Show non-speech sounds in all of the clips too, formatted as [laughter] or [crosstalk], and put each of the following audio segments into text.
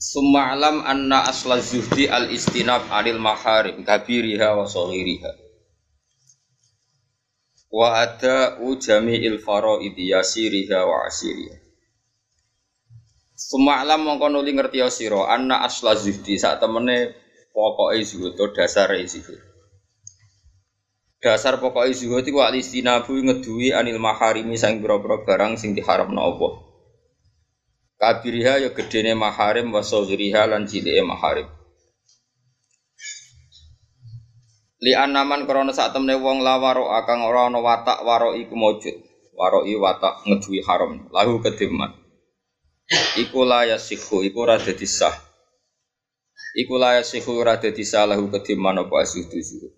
Summa alam anna asla zuhdi al istinab anil maharim kabiriha wa saghiriha. Wa ada jami'il faraidi yasiriha wa asiriha. Summa alam nuli ngerti sira anna asla zuhdi sak temene pokoke zuhud dasar zuhud. Dasar pokoke zuhud iku al istinabu ngeduwi anil maharimi sang boro-boro barang sing diharamno Allah. Kabiriha ya gedene maharim wa saghiriha lan cilike maharim. Li anaman krana sak temne wong lawaro akang ora ana watak waro iku maujud. Waroi watak ngeduwi haram lahu kediman. Iku la yasihu iku ora dadi sah. Iku la yasihu ora dadi sah lahu kediman apa asudu zuhud.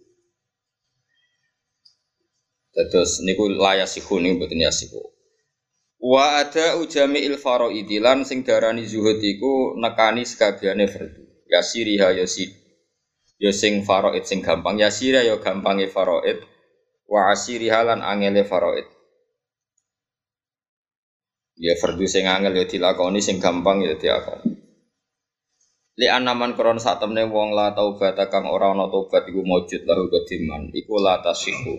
Terus niku la yasihu niku mboten yasihu. Wa ada ujami il faraidi sing darani zuhud iku nekani sekabiane fardu. Ya siriha ya si ya sing faraid sing gampang ya sira ya gampange faraid wa asiriha lan angele faraid. Ya fardu sing angel ya dilakoni sing gampang ya dilakoni. Li anaman kron sak temne wong la taubat kang ora ana tobat iku maujud lahu kediman iku la tasihu.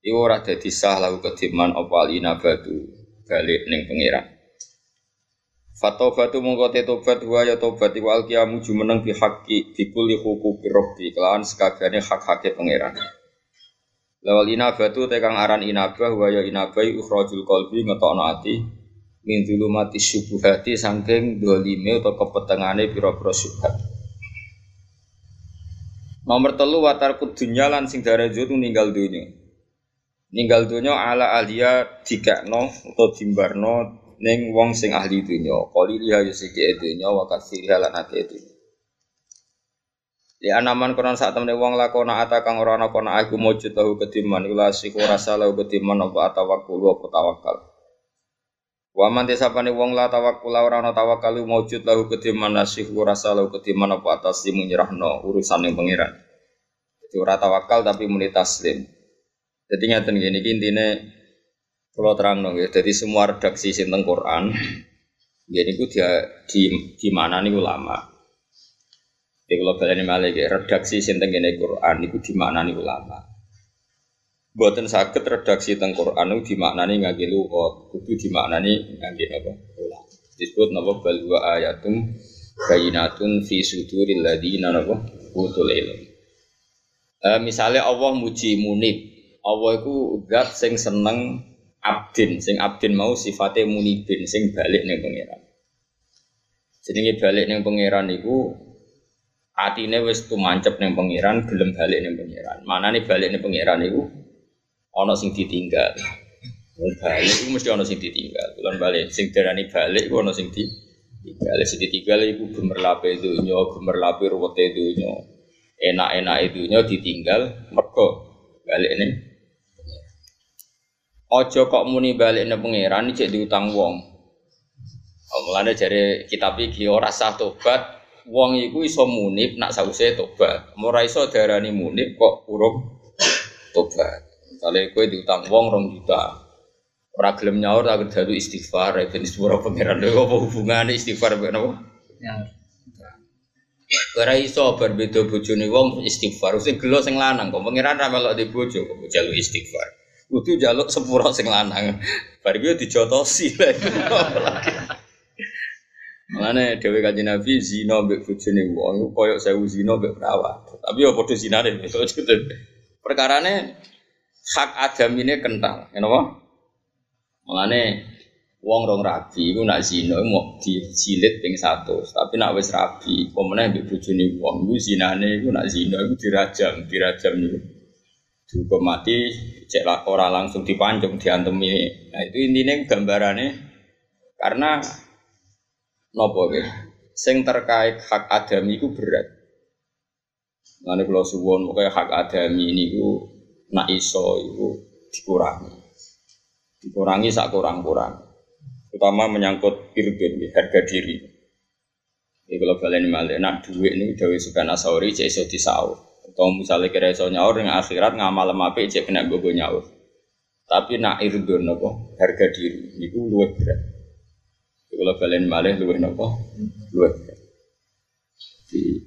Iku ora dadi sah lahu kediman apa alinabatu balik ning pangeran. Fatobatu mongko te tobat wa ya tobat iku alqiyamu jumeneng bi haqqi bi kulli huquqi rabbi kelawan sekabehane hak-hake pangeran. Lawal inabatu te kang aran inabah wa ya inabai ukhrajul qalbi ngetokno ati min zulumati syubuhati saking dolime atau kepetengane pira-pira syubhat. Nomor telu watar kudunya lan sing darajat ninggal dunya ninggal dunya ala alia dikakno utawa dimbarno ning wong sing ahli dunya kali liha yo sithik dunya wa kasiriha lan akeh dunya Di anaman konon saat temen wong lakona ata kang ora ana kona aku mujud tahu kediman ila siku rasa lahu kediman apa atawakkul apa tawakal. Wa man desapane wong la tawakkul ora ana tawakal mujud lahu kediman nasihu rasa lahu kediman apa atas menyerahno urusan yang pangeran. Jadi ora tawakal tapi muni taslim. Jadi ngeten gini, intinya kalau terang dong ya. Jadi semua redaksi sinten Quran, jadi itu dia di di mana nih ulama. Jadi kalau kalian malah ya, redaksi sinten gini Quran itu di mana nih ulama. Buatan sakit redaksi tentang Quran itu di mana nih ngagi luhut, itu di mana nih ngagi apa ulama. Disebut nama balwa ayatum bayinatun fi suduril ladina apa utul ilm. Uh, misalnya Allah muji munib, Allah itu zat sing seneng abdin, sing abdin mau sifatnya munibin, sing balik nih pangeran. Jenenge balik nih pangeran itu atine wis tumancep ning pangeran, gelem balik ning pangeran. Mana nih balik ning pangeran itu ana sing ditinggal. Balik itu mesti ana sing ditinggal. Bukan balik, sing darani balik iku ana sing ditinggal. Sing ditinggal iku gemerlape dunya, gemerlape ruwete dunya. Enak-enak dunya ditinggal mergo balik ning Ojo kok muni balik ne pangeran cek diutang wong. Oh, mulane jare kitab iki ora sah tobat, wong iku iso munib nak sause tobat. Ora iso darani munib kok urung tobat. Misale kowe diutang wong rong juta. Ora gelem nyaur tak dalu istighfar ben sepuro pangeran lho apa hubungane istighfar mek napa? Ya. Ora iso berbeda bojone wong istighfar. Sing gelo sing lanang kok pangeran ra melok di bojo kok jalu istighfar. Kudu jaluk sepuro sing lanang. Bar kuwi dijotosi lha. Mulane dhewe kanjeng Nabi zina mbek bojone wong koyo sewu zina mbek perawat. Tapi ya padha zinane. Perkarane hak adam ini kental, kenapa? Mulane wong rong rabi iku nak zina mau dijilid ping 100, tapi nak wis rabi, pemene mbek bojone wong iku zinane iku nak zina iku dirajam, dirajam niku dihukum mati cek ora langsung dipancung diantemi nah itu intinya gambarannya karena nopo ya sing terkait hak adami itu berat. Lalu kalau suwon pokoknya hak adami ini itu nak iso itu dikurangi, dikurangi sak kurang kurang, terutama menyangkut irdun harga diri. Ini kalau kalian malah nak duit ini dewi suka nasauri cek iso disaur. Atau misalnya kira iso nyaur dengan akhirat ngamal lemah cek kena gogo nyaur. Tapi nak irdun apa harga diri itu luwih berat. Kalau kalian malah luwih nopo luwih berat. Di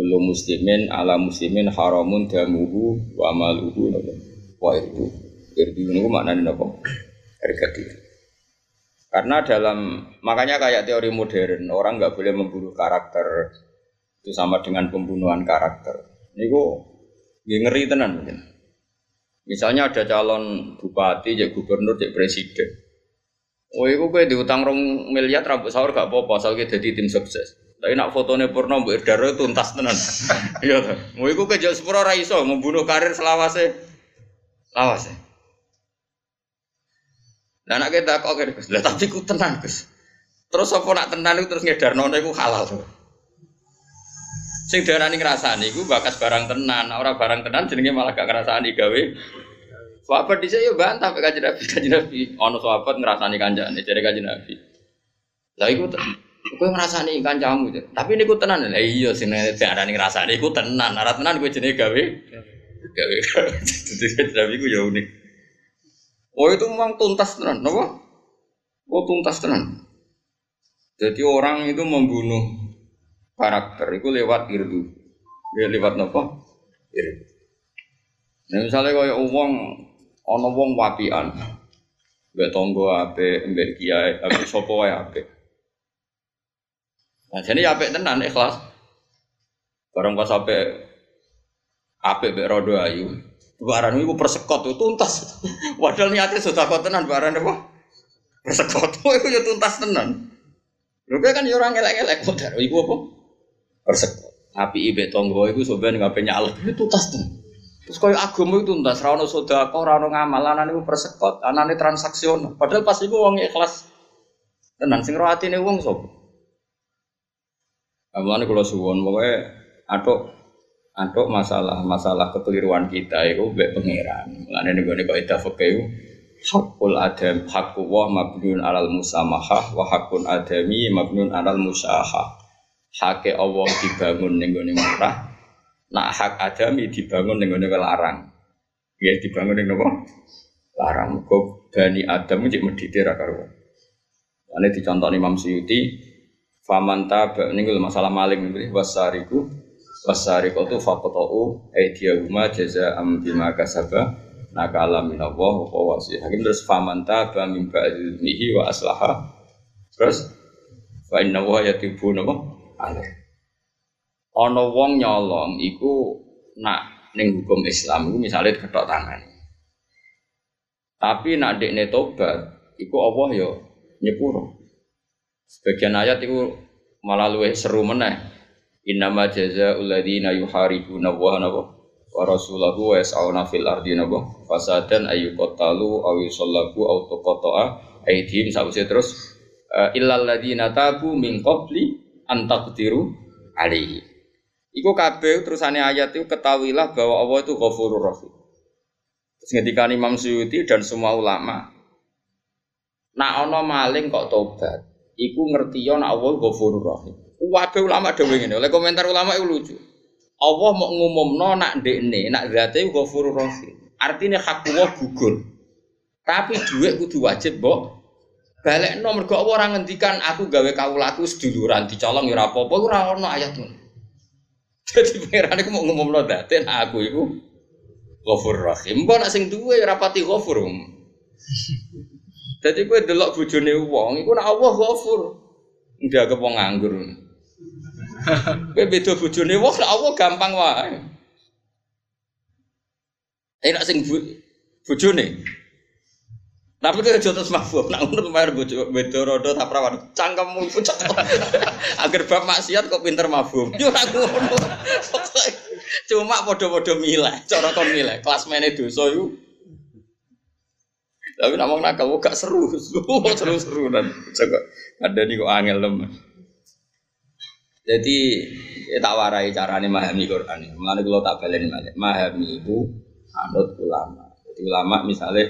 muslimin ala muslimin haramun damuhu wa amaluhu nopo wa itu irdu itu maknanya nopo harga diri. Karena dalam makanya kayak teori modern orang nggak boleh membunuh karakter itu sama dengan pembunuhan karakter. Ini kok ngeri tenan mungkin. Misalnya ada calon bupati, jadi gubernur, jadi presiden. Oh, itu gue diutang rong miliar rambut sahur gak apa-apa, kita jadi tim sukses. Tapi nak fotonya purno mbak Daro tuntas tenan. [laughs] Iya tuh. Mau iku kejauh sepuro raiso membunuh karir selawase. Lawase. Nah nak kita kok Gus. Lah tapi ku tenan Gus. Terus apa nak tenan itu terus ngedarno iku halal tuh. Sing darani ngrasani iku bakas barang tenan, ora barang tenan jenenge malah gak ngrasani gawe. Sahabat dhisik yo bantah pek kanjeng Nabi, kanjeng Nabi ana sahabat ngrasani kanjane jare kanjeng Nabi. Lah iku Kowe ngrasani kancamu, tapi niku tenan. Lah iya sing diarani ngrasani iku tenan. Ora tenan kowe jenenge gawe. Gawe. Tapi iku ya unik. Oh itu memang tuntas tenan, napa? Oh tuntas tenan. Jadi orang itu membunuh karakter itu lewat irdu. Ya lewat napa? Irdu. Nah, misalnya kaya wong ana wong wapian. Mbek tonggo apik, mbek kiai, sapa wae apik. Nah, jadi apik tenan ikhlas. Barang pas apik apik mbek rodo ayu. Barang iku persekot itu tuntas. [laughs] Padahal niatnya sudah kok tenan barang apa? Persekot [laughs] itu ya tuntas tenan. Lho kan ya orang elek-elek kok iku apa? Persekot. Api ibe tonggo iku sampean ngapain nyalek itu tuntas tenan. Terus kaya agama itu tuntas, ra ono sedekah, ra ono ngamal, anane iku persekot, anane transaksional. Padahal pas iku wong ikhlas tenan sing ro atine wong sapa? Amalane kula suwon pokoke atuk atuk masalah masalah kekeliruan kita itu mbek pangeran. Mulane ning gone kaidah fikih hakul adam hakku wa mabniun alal musamahah wa hakun adami mabniun alal musahah. Hake Allah dibangun ning gone murah, nak hak adami dibangun ning gone larang. Ya dibangun ning napa? Larang. Kok bani Adam cek medhite ra karo. Ane dicontoh Imam Suyuti, faman taba ini masalah maling ini wasariku wasariku fakotou aidiyahuma jaza am bima kasaba nakala minallah wa wasi hakim terus faman taba min ba'dilmihi wa aslaha terus fa inna wa yatibu napa alaih ana wong nyolong iku nak ning hukum Islam iku misalnya ketok tangan. Tapi nak dekne tobat iku Allah yo nyepuro. Sebagian ayat itu malah luwih seru meneh. Innama jazaa'ul ladzina yuharibuna wa wa rasulahu wa yas'auna fil ardi nabo fasadan ayyuqatalu aw yusallabu aw tuqata'a aydihim. Sausé terus uh, illal ladzina tabu min qabli an taqdiru alaihi. Iku kabeh terusane ayat itu ketahuilah bahwa Allah itu Ghafurur Rahim. Terus ngendikan Imam Suyuti dan semua ulama, nak ono maling kok tobat, iku ngerti ya nak Allah Ghafurur Rahim. Wabe ulama dhewe ngene. Oleh komentar ulama itu lucu. Allah mau ngumumno nak ndekne, nak zate Ghafurur Rahim. Artinya hak Allah gugur. Tapi duit kudu wajib mbok balik nomor mergo Allah ora ngendikan aku gawe kawulaku seduluran dicolong ya apa-apa ora ono ayat ngono. Jadi pangeran iku mau ngumumno date nak aku iku Ghafurur Rahim. Mbok nak sing duwe ora pati ghafur. Jadi gue delok bojone wong, iku nak Allah ghafur. Ndak kepong nganggur. Gue beda bojone wong, nak Allah gampang wae. Enak sing bu, bojone. Tapi itu jodoh terus mabuk, nak ngono bayar bojo beda rodo tak perawan. Cangkemmu pucet. [laughs] Agar bab maksiat kok pinter mabuk. Yo ora ngono. Cuma podo-podo milih, cara kon milih. Kelas mene dosa iku tapi nak mau nakal, gak seru, seru seru dan coba ada nih kok angel lemes. Jadi ya tak warai carane memahami Quran. Mulane kula tak baleni malih. Memahami itu anut ulama. Jadi ulama misalnya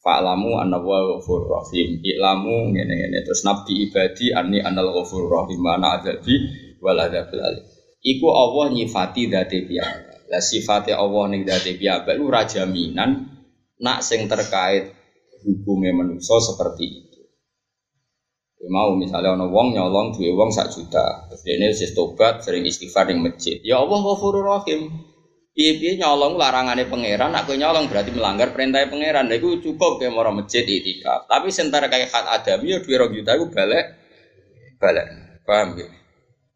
Fa'lamu anna wa ghafur rahim. I'lamu ngene-ngene terus nabi ibadi anni anal ghafur rahim mana adabi wal adzabil alim. Iku Allah nyifati dzate piyambak. Lah sifate Allah ning dzate piyambak lu raja minan nak sing terkait hukumnya manusia seperti itu. Ya mau misalnya ono wong nyolong duwe wong sak juta, terus ini tobat sering istighfar di masjid. Ya Allah ghafurur rahim. Piye-piye nyolong larangannya pangeran, aku nyolong berarti melanggar perintah pangeran. Nah, itu cukup kayak mau masjid itikaf. Tapi sementara kayak hak adam ya dua orang juta itu balik, balik. Paham ya?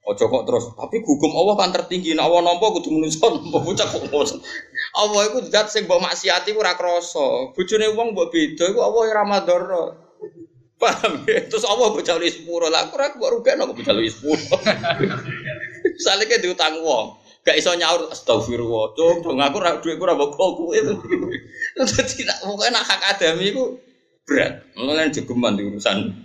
Ojo kok terus, tapi hukum Allah kan tertinggi. Nah, Allah nampa kudu manusa nampa bocah kok ngono. Allah iku zat sing mbok maksiati ora krasa. Bojone wong mbok beda iku Allah ora madara. Paham ya? Terus Allah bocah lu sepuro. Lah aku ora kok rugekno kok bocah lu sepuro. [laughs] Misale ke diutang wong, gak iso nyaur astagfirullah. Cung, aku ora dhuwitku ora mbok kowe. [laughs] Dadi nak pokoke nak hak adami iku berat. Mulane jogeman di urusan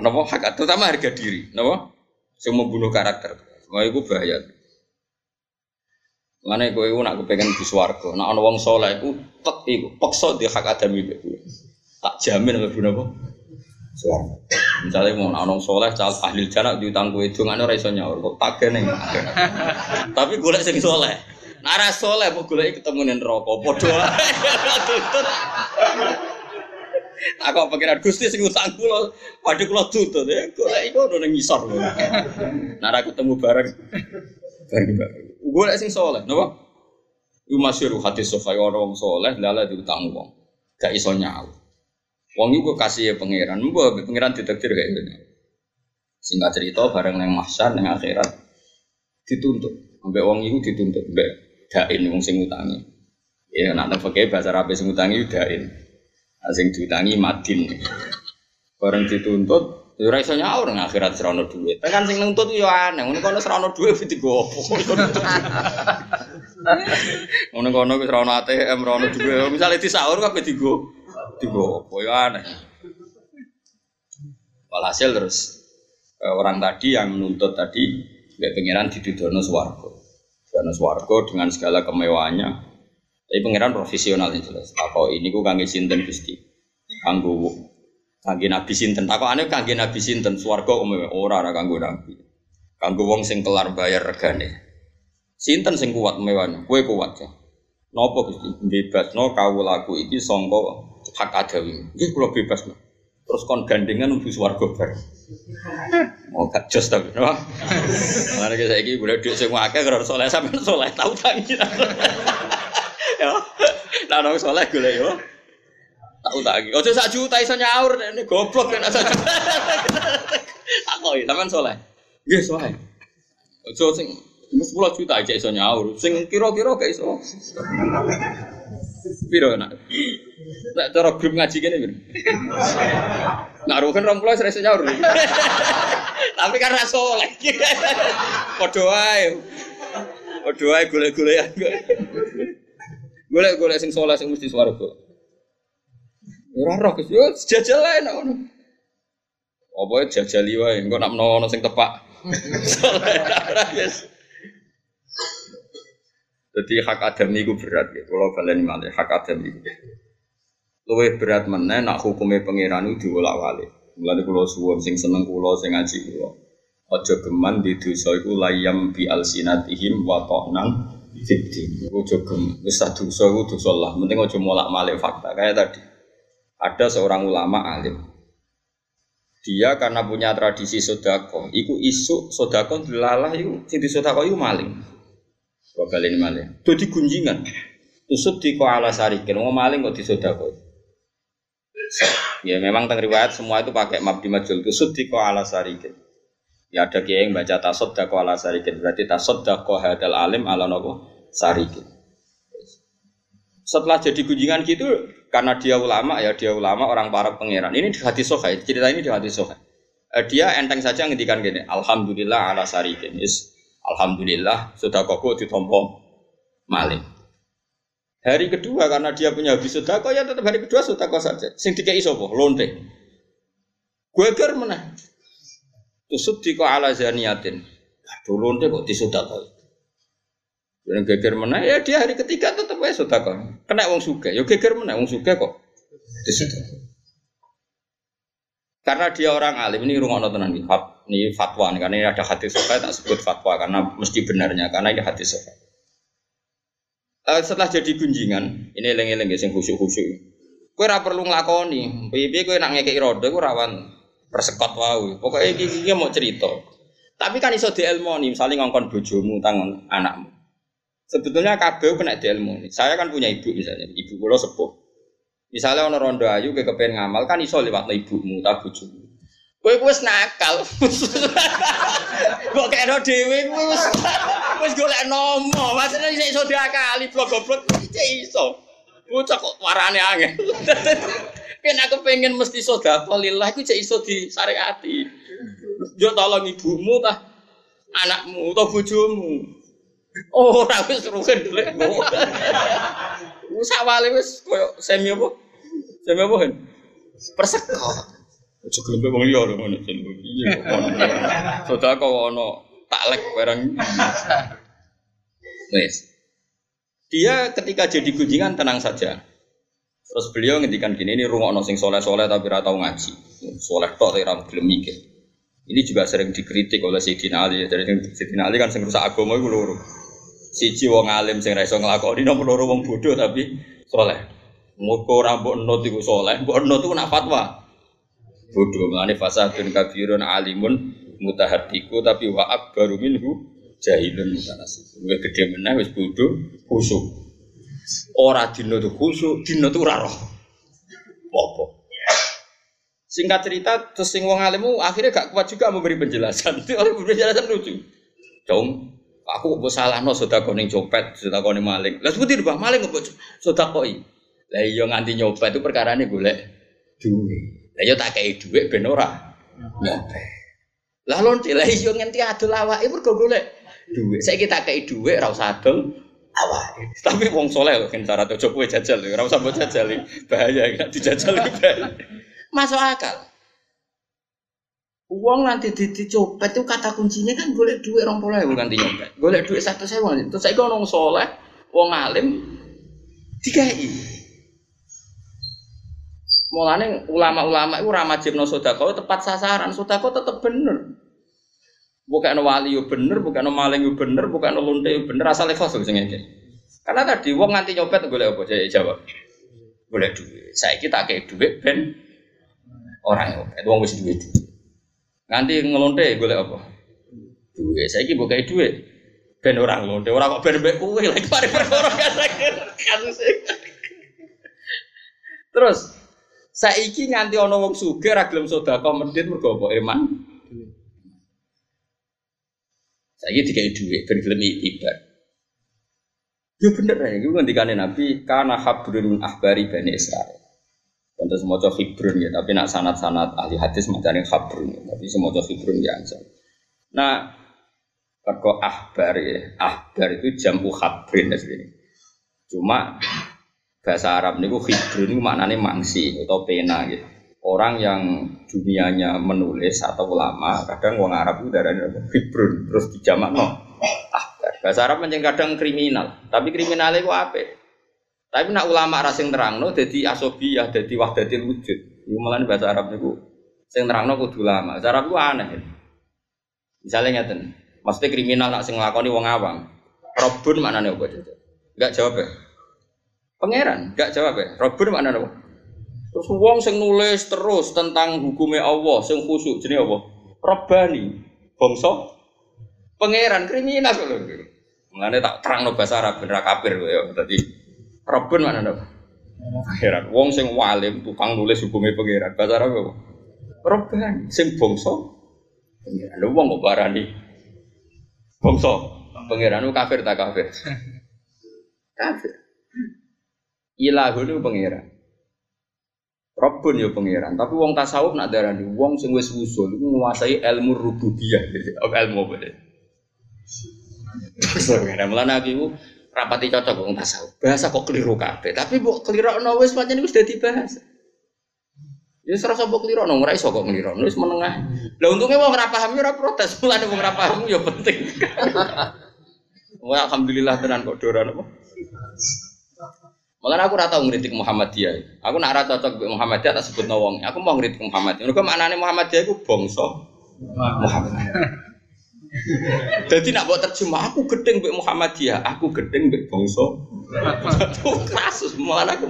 Kenapa hak terutama harga diri, kenapa? Yang membunuh karakter. Wah, itu bahaya. Mana iku nak kepengen di swarga, nak ana wong saleh iku tek iku paksa di hak adami iku. Tak jamin mlebu napa? Swarga. Misalnya mau ana wong saleh cal ahli jannah diutang kowe dongane ora iso nyaur kok tage ning. [laughs] Tapi golek sing saleh. Nak ora saleh kok golek ketemu neraka padha ae. Aku pikiran Gusti sing utang kula padha kula tutut ya golek iku ono ning ngisor. Aku ketemu bareng. Golek sing saleh, napa? Iku masyhur hadis sofai ono wong saleh lala diutang wong. Gak iso nyaur. Wong iku kasih pangeran, mbok pangeran ditakdir kayak gitu. Singkat cerita bareng nang mahsyar nang akhirat dituntut. Ambek wong iku dituntut mbek dain wong sing utangi. Ya nak pakai bahasa Arab sing utangi dain. Asing diutangi madin. Bareng dituntut, ya ora iso nyaur nang akhirat serono duit. Kan sing nuntut yo aneh, ngono kono serono duit wis digo opo. Ngono kono wis serono ATM, serono duit. Misale disaur kabeh digo digo opo yo aneh. Walhasil terus orang tadi yang menuntut tadi Mbak Pangeran didudono swarga. Didudono swarga dengan segala kemewahannya. Tapi pangeran profesional yang jelas. Tako ini ku kangge sinten gusti. Kanggo kangge nabi sinten. Tako ane kangge nabi sinten. Swarga umumnya ora ora kanggo nabi. Kanggo wong sing kelar bayar regane. Sinten sing kuat mewahnya. Kue kuat ya. Nopo gusti bebas no kau laku iki songko hak adawi. Iki kulo bebas no. Terus kon gandengan nuju swarga bar. Oh gak jos no? Mana kita iki boleh duit semua akeh kalau soleh sampai soleh tahu tangi. ya. Nah, nang soleh golek yo. Tak utangi. Ojo sak juta iso nyaur ini goblok kan sak juta. Tak kok sampean soleh. Nggih soleh. Ojo sing 10 juta aja iso nyaur. Sing kira-kira gak iso. Piro nak? Nak cara grup ngaji kene piro? Nak rugen 20 wis iso nyaur. [laughs] Tapi kan ra soleh. Padha wae. Padha wae golek-golekan. Golek-golek sing saleh sing mesti swarga. Ora roh Gus, yo jajal ae nek ngono. Apa ya jajali wae, engko nak menawa sing tepak. [laughs] Saleh. Jadi hak adam itu berat gitu. Kalau kalian malih hak adam itu. Luwe berat mana nak hukumnya pangeran itu diwolak-walik. Mulane kula suwun sing seneng kula sing ngaji kula. Aja geman di dosa iku layam bi alsinatihim wa ta'nan fiddin. Aja gem wis dosa iku dosa lah. Penting aja molak-malik fakta kayak tadi. Ada seorang ulama alim. Dia karena punya tradisi sodako, iku isu sodako dilalah iku sing sodako iku maling. Kok kali ini maling. Itu gunjingan. Tusuk di ko ala sarikin. Ngomong maling kok disodako. Ya memang tentang riwayat semua itu pakai mabdi majul. Tusuk di ko ala sarikin. Ya ada kiai yang baca tasodako ala sarikin. Berarti tasodako hadal alim ala nopo sarikin. Setelah jadi gunjingan gitu, karena dia ulama ya dia ulama orang para pangeran. Ini di hati sohai. Cerita ini di hati sohai. Dia enteng saja ngendikan gini. Alhamdulillah ala sarikin. Is Alhamdulillah sudah koko ditompo maling. Hari kedua karena dia punya habis sudah ya tetap hari kedua sudah saja. Sing dikei sopo lonte. Gue ger mana? Tusuk di ala zaniatin. Dulu lonte kok disodakoi. Dan geger mana ya dia hari ketiga tetap aja sodakoi. Kena wong suka, ya geger mana wong suka kok disodakoi. Karena dia orang alim ini rumah tenan nih, ini fatwa nih karena ini ada hati sofa tak sebut fatwa karena mesti benarnya karena ini hati sofa. Uh, setelah jadi gunjingan, ini lengi lengi sing khusyuk khusyuk. Kue ora perlu nglakoni, piye kue nak ngekek roda, kue rawan persekot wau. Pokoknya iki iki mau cerita. Tapi kan iso dielmoni, misalnya ngongkon bojomu tangan anakmu. Sebetulnya kabeh kena dielmoni. Saya kan punya ibu misalnya, ibu kula sepuh. Misalnya ono rondo ayu ke kepen ngamal kan iso lewat ibumu tak bojomu. Kowe wis nakal. Kok kena dhewe kowe wis wis golek nomo. Maksudnya iso diakali blok-blok cek iso. Bocah kok warane angel. Ken aku pengen mesti sedekah lillah iku cek iso disyariati. Yo tolong ibumu tah anakmu atau bojomu. Oh, ora wis rugen dulek. Wis awale wis koyo semi apa? Semi apa kan? Ojo gelem wong liya lho ngono jeneng. Iya, Sedekah kok ono taklek barang. Wes. Dia ketika jadi gunjingan tenang saja. Terus beliau ngendikan gini, ini rumah sing soleh-soleh tapi ratau ngaji. Soleh tok tapi ram gelem mikir. Ini juga sering dikritik oleh Sayyidina Ali. Jadi Sayyidina Ali kan sing rusak agama itu loro. Siji wong alim sing ra iso nglakoni nomor loro wong bodoh tapi soleh. Muga ora mbok enut iku soleh, mbok enut iku nak fatwa. Bodoh mlane fasadun kabirun alimun mutahaddiku tapi wa akbaru minhu jahilun mutanasib. Wis gede meneh wis bodoh khusuk. Ora dino tuh khusuk, dino tuh ora roh. Apa? Singkat cerita, terus sing wong alimu akhirnya gak kuat juga memberi penjelasan. [laughs] Oleh penjelasan lucu. Dong, Aku kok salah no sudah koning copet, sudah koning maling. Lah seperti bah maling kok sudah koi. Lah iya nganti nyopet itu perkara ini golek duit. Lah iya tak kayak duit ben ora nyopet. Lah lonte lah iya nganti adol awake mergo golek duit. Saya kita kayak duit ra usah adol awake. Tapi wong soleh lho kan syarat ojo kowe jajal ora usah mbok jajal. Bahaya nek dijajal. Masuk akal. Uang nanti dicopet itu kata kuncinya kan golek duit orang pola bukan nyopet. Golek duit satu sewa. Terus saya ngomong soleh, uang alim, dikai. Mulane ulama-ulama itu ramah jibno sodako tepat sasaran. Sodako tetap bener. Bukan wali yo bener, bukan maling yo bener, bukan lonte yo bener. Asal ikhlas sing Karena tadi uang nanti nyopet golek apa? Saya jawab. Golek duit. Saya kita kayak duit ben orang nyopet. Uang wis duit. Nganti ngelonte golek apa? Duit. Saiki mbok gawe duit. Ben orang ngelonte, ora kok ben mbek kowe lagi mari perkara kasus. Terus saiki nganti ana wong sugih ra gelem sedekah medhit mergo apa Irman? Saiki dikai duit ben gelem ibadah. Ya bener ya, itu ngendikane Nabi karena habrun ahbari Bani Israel. Untuk semua hibrun ya, tapi nak sanat-sanat ahli hadis yang hibrun ya, tapi semua hibrun ya ansal. Nah, kalau ahbar ya, ahbar itu jamu habrin ya. Cuma bahasa Arab ini hibrun itu maknanya mangsi atau pena gitu. Orang yang dunianya menulis atau ulama, kadang orang Arab itu dari hibrun, terus dijamak no. Ahbar. Bahasa Arab menjadi kadang kriminal, tapi kriminalnya itu apa? Tapi nak ulama rasing terangno jadi asobiyah, jadi wahdatil wujud. Iku malah bahasa Arab niku sing terangno kudu ulama. Bahasa Arab ku aneh. Misalnya ngeten, maksudnya kriminal nak sing nglakoni wong awam. Robun maknane apa? Enggak jawab ya. Pangeran, enggak jawab ya. Robun maknane apa? Terus wong sing nulis terus tentang hukumnya Allah, sing khusyuk jenenge apa? Robani, bangsa pangeran kriminal kok lho. Mulane tak terangno bahasa Arab bener kafir ya. Dadi Robun mana dong? Pangeran. Wong sing walim tukang nulis hukumnya pangeran. Bahasa Arab apa? Robban sing bangsa pangeran. Lho wong kok barani bangsa pangeran kafir tak kafir? [laughs] kafir. Ilahun itu pangeran. Robun ya pangeran, tapi wong tasawuf nak darani wong sing wis usul iku nguasai ilmu rububiyah, [laughs] ilmu apa deh. Terus pangeran mulane aku rapati cocok wong tasawuf. Bahasa kok keliru kabeh, tapi mbok kelirokno wis pancen wis dadi bahasa. Ya serasa mbok kliro nang ora iso kok ngliro. Wis menengah. Lah untungnya wong ora paham ya ora protes. Mulane wong ora paham ya penting. [laughs] Wah, alhamdulillah tenan kok doran apa. Malah aku ora tau ngritik Muhammadiyah. Aku nak ora cocok mbek Muhammadiyah tak sebut wong. Aku mau ngritik Muhammadiyah. Mergo maknane Muhammadiyah iku bangsa Muhammad. Jadi nak buat terjemah aku gedeng mbek Muhammadiyah, aku gedeng mbek bangsa. Tuh kasus malah aku.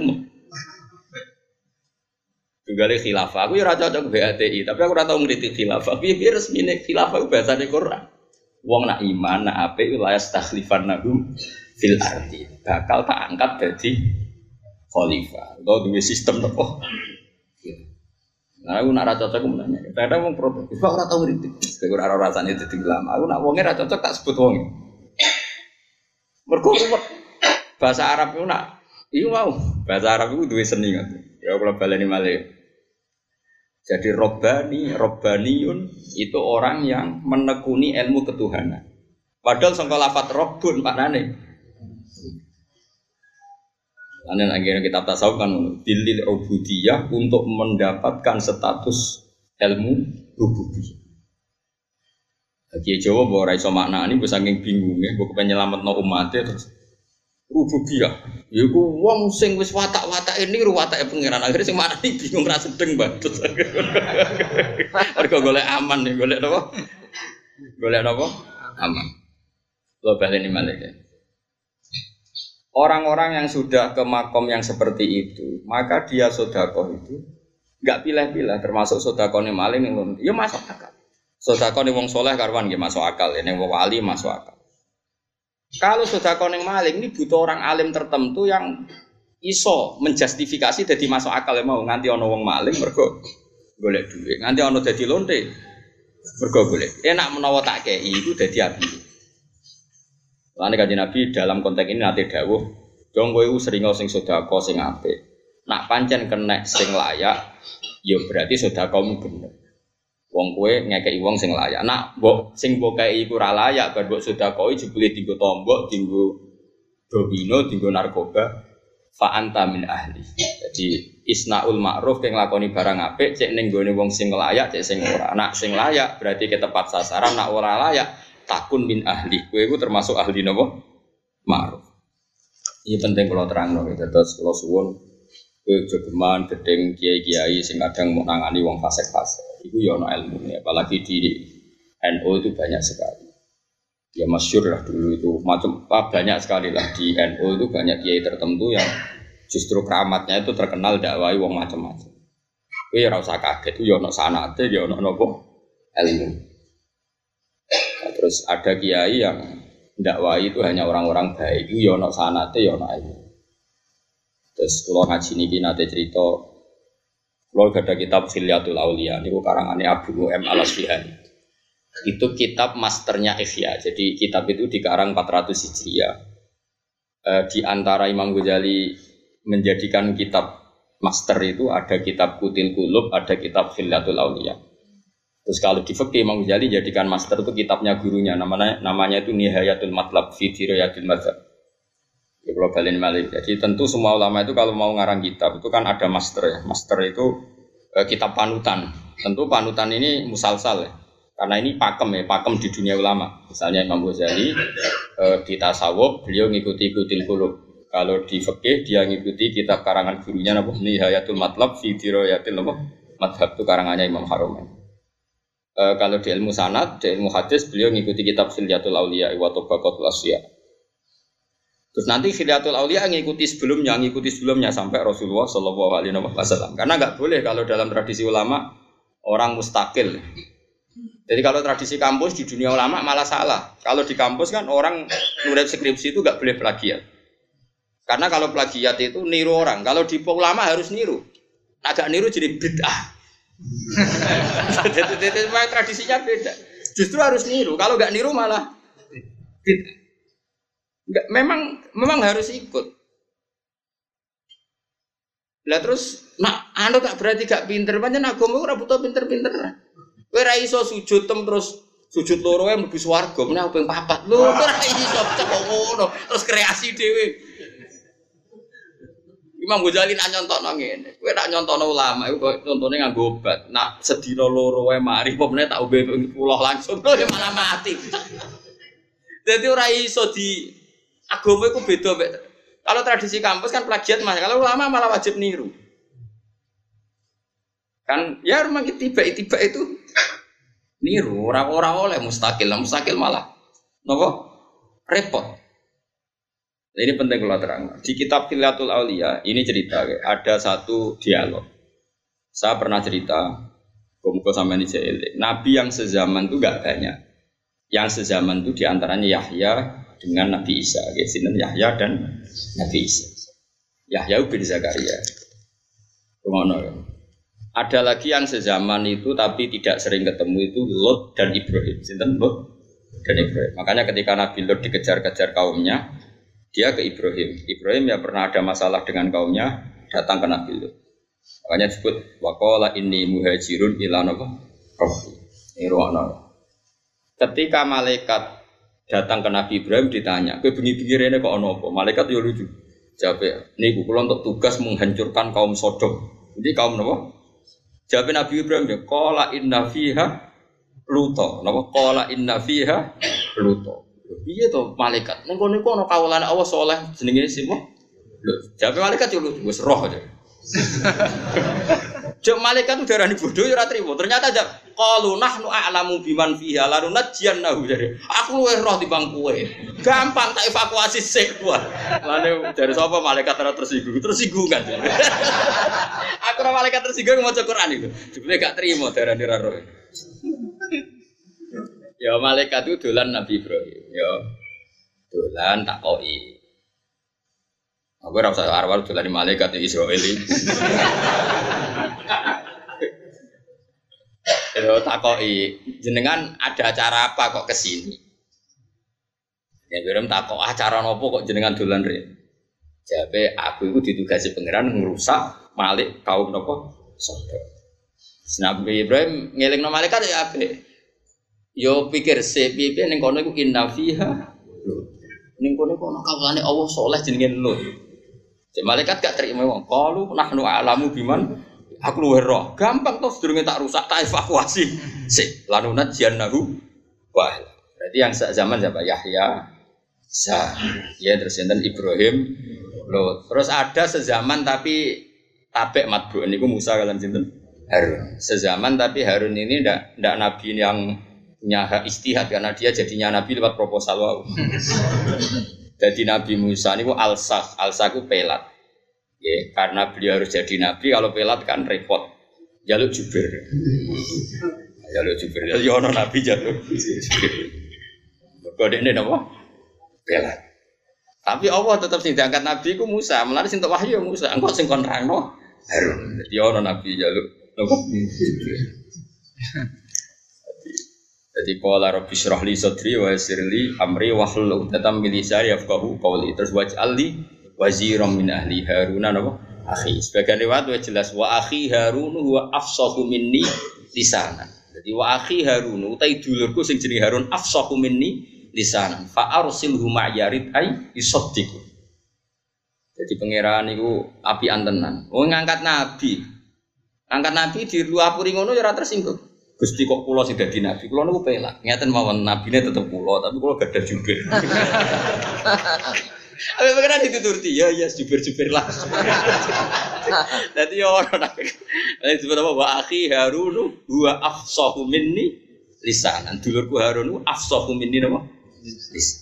Tunggale khilafah. Aku ya ora cocok BATI, tapi aku ora tau ngritik khilafah. Piye piye resmine khilafah ku bahasane Quran. Wong nak iman, nak apik la yastakhlifan nahum fil ardi. Bakal tak angkat dadi khalifah. Atau duwe sistem apa? Nah, aku nak rasa cocok menanya. Kadang wong protes. Wah, ora tau ngritik. Saya ora rasane dadi ulama. Aku nak wonge ora cocok tak sebut wong. Mergo bahasa Arab itu nak Iya mau, bahasa Arab itu dua seni kan. Ya kalau baleni malih. Jadi robbani, robbaniun itu orang yang menekuni ilmu ketuhanan. Padahal sangka lafat robbun maknane. Lain akhirnya kita tasawuf kan dilil ubudiyah untuk mendapatkan status ilmu rububiyah. Jadi Jawa bahwa raiso makna ini gue saking bingung ya, gue kepengen nyelamat no umatnya terus rububiyah. Ya ku wong sing wis watak-watak ini ru watake pangeran. Akhirnya sing mana nih bingung ra sedeng banget. [laughs] Mergo golek aman nih, golek napa? Golek napa? Aman. Lo baleni malih ya. Orang-orang yang sudah ke makom yang seperti itu, maka dia sodako itu nggak pilih-pilih, termasuk sodako nih maling yang ya masuk akal. Sodako nih wong soleh karwan gak masuk akal, ini wong wali masuk akal. Kalau sudah koneng maling ini butuh orang alim tertentu yang iso menjustifikasi jadi masuk akal ya mau nganti ono wong maling mergo golek duit nganti ono jadi lonte mergo golek enak menawa tak kei itu jadi api Lalu kaji Nabi dalam konteks ini nanti dawuh dong gue sering sing sodako sing ape nak pancen kena sing layak ya berarti sodako bener Wong kue ngekei wong sing layak. Nak mbok sing mbok kei iku ora layak, bar mbok sedekoi jebule tinggo tombok, tinggo domino, tinggo narkoba. Fa min ahli. Jadi isnaul ma'ruf keng lakoni barang apik cek ning wong sing layak, cek sing ora. Nak sing layak berarti ke tepat sasaran, nak ora layak takun min ahli. Kue iku termasuk ahli napa? Ma'ruf. Ini penting kalau terang loh, terus kalau suwun kue jogeman gedeng kiai-kiai sing kadang mau nangani wong fasek-fasek itu ya ono ilmu ya apalagi di NU itu banyak sekali. Ya masyur lah dulu itu. Macam ah, banyak sekali lah di NU itu banyak kiai tertentu yang justru keramatnya itu terkenal dakwai wong macam-macam. Ya rasa kaget itu ya ono sanate ya ono nopo ilmu nah, terus ada kiai yang dakwai itu hanya orang-orang baik itu ya ono sanate ya ono ilmu terus kalau ngaji niki nate cerita kalau ada kitab Filiatul Aulia, ini karangannya Abu M Al. Itu kitab masternya Ihya. Jadi kitab itu dikarang 400 Hijriah. E, di antara Imam Ghazali menjadikan kitab master itu ada kitab Kutil Kulub, ada kitab Filiatul Aulia. Terus kalau di fikih Imam Ghazali jadikan master itu kitabnya gurunya namanya namanya itu Nihayatul Matlab fi Dirayatul Mazhab. Ya kalau balik malik. Jadi tentu semua ulama itu kalau mau ngarang kitab itu kan ada master ya. Master itu eh, kitab panutan. Tentu panutan ini musalsal ya. Karena ini pakem ya, pakem di dunia ulama. Misalnya Imam Ghazali eh, di tasawuf beliau ngikuti ikutin kulub. Kalau di fikih dia ngikuti kitab karangan gurunya apa Nihayatul Matlab fi Dirayatil apa Madhab itu karangannya Imam Harumain. E, kalau di ilmu sanad, di ilmu hadis beliau ngikuti kitab Silyatul Auliya wa Tabaqatul Asya. Terus nanti Khiliatul Aulia ngikuti sebelumnya, ngikuti sebelumnya sampai Rasulullah Shallallahu Alaihi Wasallam. Karena nggak boleh kalau dalam tradisi ulama orang mustakil. Jadi kalau tradisi kampus di dunia ulama malah salah. Kalau di kampus kan orang nulis skripsi itu nggak boleh plagiat. Karena kalau plagiat itu niru orang. Kalau di ulama harus niru. Agak niru jadi bid'ah. Tradisinya beda. Justru harus niru. Kalau nggak niru malah. Enggak, memang memang harus ikut. Lah terus nak anu tak berarti gak pinter, pancen agama ora butuh pinter-pinter. Kowe ra iso sujud tem terus sujud loro yang mlebu swarga, meneh ping papat. Lho, ora iso cek ngono, terus kreasi dhewe. Imam Ghazali nak nyontokno ngene. Kowe nak nyontokno ulama iku kok contone nganggo obat. Nak sedina loro wae mari apa meneh tak ombe puluh langsung kok [laughs] malah mati. Jadi ora iso di agama iku beda. Kalau tradisi kampus kan plagiat mas, kalau ulama malah wajib niru. Kan ya rumah tiba-tiba itu niru orang-orang oleh mustakil, mustakil malah nopo repot. Nah, ini penting kalau terang. Di kitab Filatul Aulia ini cerita ada satu dialog. Saya pernah cerita, kumpul sama ini Nabi yang sezaman itu gak banyak. Yang sezaman itu di antaranya Yahya dengan Nabi Isa. Sini Yahya dan Nabi Isa. Yahya bin Zakaria. Ke mana Ada lagi yang sezaman itu tapi tidak sering ketemu itu Lot dan Ibrahim. Sinten Lot dan Ibrahim. Makanya ketika Nabi Lot dikejar-kejar kaumnya, dia ke Ibrahim. Ibrahim ya pernah ada masalah dengan kaumnya, datang ke Nabi Lut. Makanya disebut wakola ini muhajirun ilan apa? Ini Ketika malaikat datang ke Nabi Ibrahim ditanya, ke bengi-bengi rene kok apa? Malaikat yo lucu. Jawab, niku kula untuk tugas menghancurkan kaum Sodom. Jadi kaum apa? Jawab Nabi Ibrahim ya, qala inna fiha luto. Napa? Qala inna fiha luto. Iya tuh malaikat. Ning kono kawulane Allah saleh jenenge sapa? Lho, jawabe malaikat yo wis roh aja. [laughs] Jok malaikat tuh darah bodoh ya trimo. Ternyata jam qalu nahnu a'lamu biman fiha lalu nahu jadi. Aku luwih roh timbang kowe. Gampang tak evakuasi sik gua. Lane dari sapa malaikat ora tersinggung. Tersinggung kan. [laughs] Aku ora malaikat tersinggung maca Quran itu. Jebule gak trimo darane ra roh. Ya malaikat itu dolan Nabi Ibrahim. Ya dolan tak koi. Aku rasa arwah dolan di malaikat di Israel ini. [laughs] Ya koi. jenengan ada acara apa kok ke sini? Ya Ibrahim takok acara nopo kok jenengan dolan re? Jabe aku itu ditugasi pangeran ngerusak malik kaum nopo Sodom. Nabi Ibrahim ngeling no malaikat ya abe. Yo pikir se piye ning kono iku inna fiha. Ning kono iku ana kawulane Allah saleh jenenge Lut. Cek malaikat gak terima wong. Qalu nahnu a'lamu biman aku luwih roh. Gampang tuh sedurunge tak rusak tak evakuasi. Sik lanunat jannahu wah. Berarti yang zaman siapa? Yahya, Sa, ya terus enten Ibrahim, Lut. Terus ada sezaman tapi tabek matbu ini Musa kalian sinten? Harun. Sezaman tapi Harun ini ndak ndak nabi yang punya hak istihad karena dia jadinya nabi lewat proposal wow. jadi Nabi Musa ini alsah, alsah itu pelat. Ya, karena beliau harus jadi nabi kalau pelat kan repot. Jaluk jubir. Jaluk jubir. Ya ono nabi jaluk. Kode ini apa? Pelat. Tapi Allah tetap sing diangkat nabi ku Musa, melalui sing wahyu Musa. Engkau sing kon rangno Harun. Jadi ono nabi jaluk apa? Jadi qala rabbi syrah li sadri wa yassir li amri wa hlul 'uqdatam min lisani yafqahu. Terus waj'al li waziran min ahli Harun napa? Akhi. Sebagian riwayat wa jelas wa akhi Harun huwa afsahu minni lisanan. Jadi wa akhi Harun utai dulurku sing jenenge Harun afsahu minni lisanan. Fa arsilhu ma'yarid ay yusaddiqu. Jadi pangeran itu api antenan. Oh ngangkat nabi. Angkat nabi di luar puri ngono ya tersinggung. Gusti kok pulau sih dadi nabi, pulau niku pelak. Ngeten mawon nabine tetep pulau, tapi pulau gak ada jubir. [laughs] Apa pengen dituturti ya ya jubir-jubir lah. [laughs] Dadi ya ora nabi. Nek disebut apa wa akhi Harun huwa afsahu minni lisanan. Dulurku Harun afsahu minni napa? Lisan.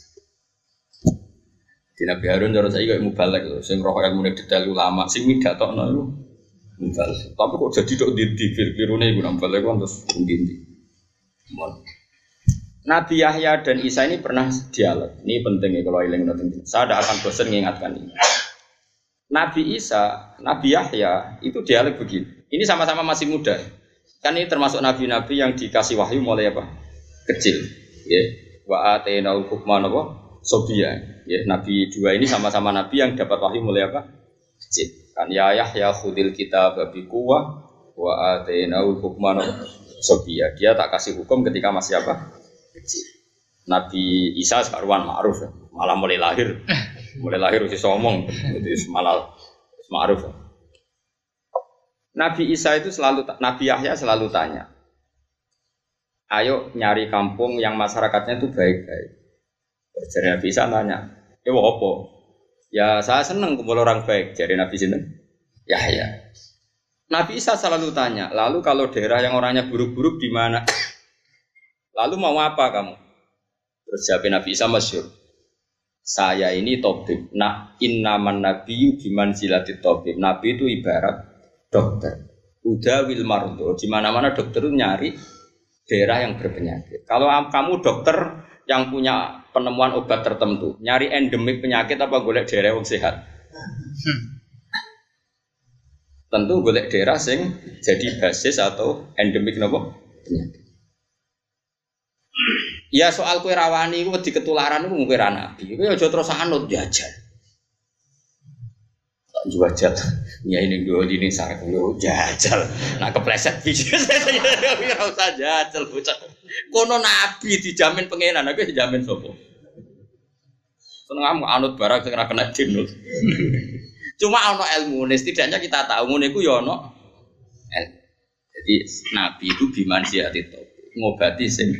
Di Nabi Harun cara saya kayak mubalek loh, sing roh ilmu detail ulama, sing midatokno iku Tapi kok jadi dok di di iku nambah lagi terus ndi Nabi Yahya dan Isa ini pernah dialog. Ini penting ya kalau ilang nanti. Saya tidak akan bosan mengingatkan ini. Nabi Isa, Nabi Yahya itu dialog begini. Ini sama-sama masih muda. Kan ini termasuk nabi-nabi yang dikasih wahyu mulai apa? Kecil. Ya. Wa hukman apa? Sobia. Ya, nabi dua ini sama-sama nabi yang dapat wahyu mulai apa? Kecil. Kan ya Yahya khudil kita babi kuwa wa atainaul hukman sobia. Dia tak kasih hukum ketika masih apa? Kecil. Nabi Isa sekaruan ma'ruf malah mulai lahir. [laughs] Mulai lahir usia somong. Jadi malah Ma'ruf. Nabi Isa itu selalu Nabi Yahya selalu tanya, ayo nyari kampung yang masyarakatnya itu baik-baik. Jadi Nabi Isa tanya, ya apa? Ya saya seneng kumpul orang baik. Jadi Nabi Isa Yahya. Nabi Isa selalu tanya, lalu kalau daerah yang orangnya buruk-buruk di mana? Lalu mau apa kamu? Terus jawab Nabi Isa masyur. Saya ini tobib. Nah, innaman nabiyu biman silati tobib. Nabi itu ibarat dokter. Udah wil mardo. Di mana-mana dokter itu nyari daerah yang berpenyakit. Kalau kamu dokter yang punya penemuan obat tertentu, nyari endemik penyakit apa golek daerah yang sehat? Hmm tentu golek daerah sing jadi basis atau endemik nopo Ya soal kue rawani itu di ketularan itu mungkin nabi. Kue aja terus anut jajal. Jajal. Ya ini dua ini sarang dua jajal. Nah kepleset biji saya ora usah jajal bocah. Kono nabi dijamin pengenan, aku dijamin sopo. Seneng anut barang sing kena jinut. Cuma ono ilmu, setidaknya kita tahu ngono iku ya ono Jadi nabi itu biman itu ngobati sing.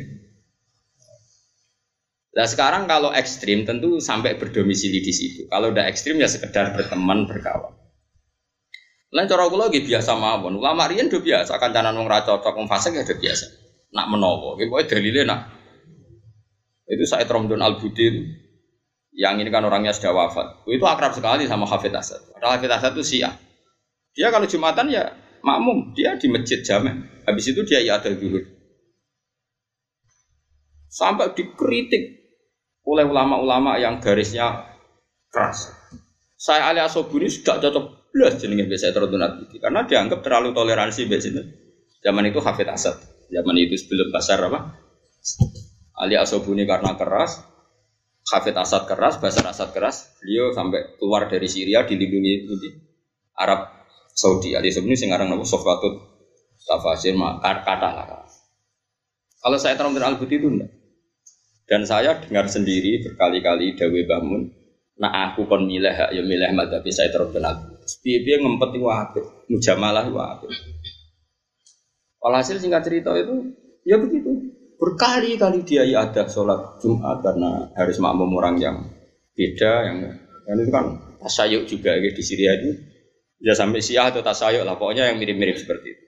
Nah sekarang kalau ekstrim tentu sampai berdomisili di situ. Kalau udah ekstrim ya sekedar berteman berkawan. Lain cara kula lagi biasa mawon. Ulama riyen do biasa kancanan wong ra cocok wong fasik ya do biasa. Nak menawa, iki pokoke dalile nak. Itu Said Romdon Al-Budi yang ini kan orangnya sudah wafat. Itu akrab sekali sama Hafid Asad. Padahal Hafid Asad itu Syiah. Dia kalau Jumatan ya makmum, dia di masjid jamin. Habis itu dia ya ada dulu. Sampai dikritik oleh ulama-ulama yang garisnya keras. Saya Ali Asobuni sudah cocok belas jenenge biasa terutun karena dianggap terlalu toleransi biasanya. Zaman itu Hafid Asad, zaman itu sebelum pasar apa? Ali Asobuni karena keras, Hafid Asad keras, Basar Asad keras, beliau sampai keluar dari Syria dilindungi di Arab Saudi. Ali sebenarnya sekarang nama Sofwatut Tafasir kata lah. Kalau saya terang al buti itu enggak. Dan saya dengar sendiri berkali-kali Dawe Bamun, nah aku kon milih ya milih madhabi saya terang al Dia dia ngempet itu apa? Mujamalah itu apa? Walhasil singkat cerita itu, ya begitu. Berkali-kali dia ada sholat Jumat karena harus makmum orang yang beda yang dan itu kan tasayuk juga gitu, di Syria itu ya sampai Syiah atau tasayuk lah pokoknya yang mirip-mirip seperti itu.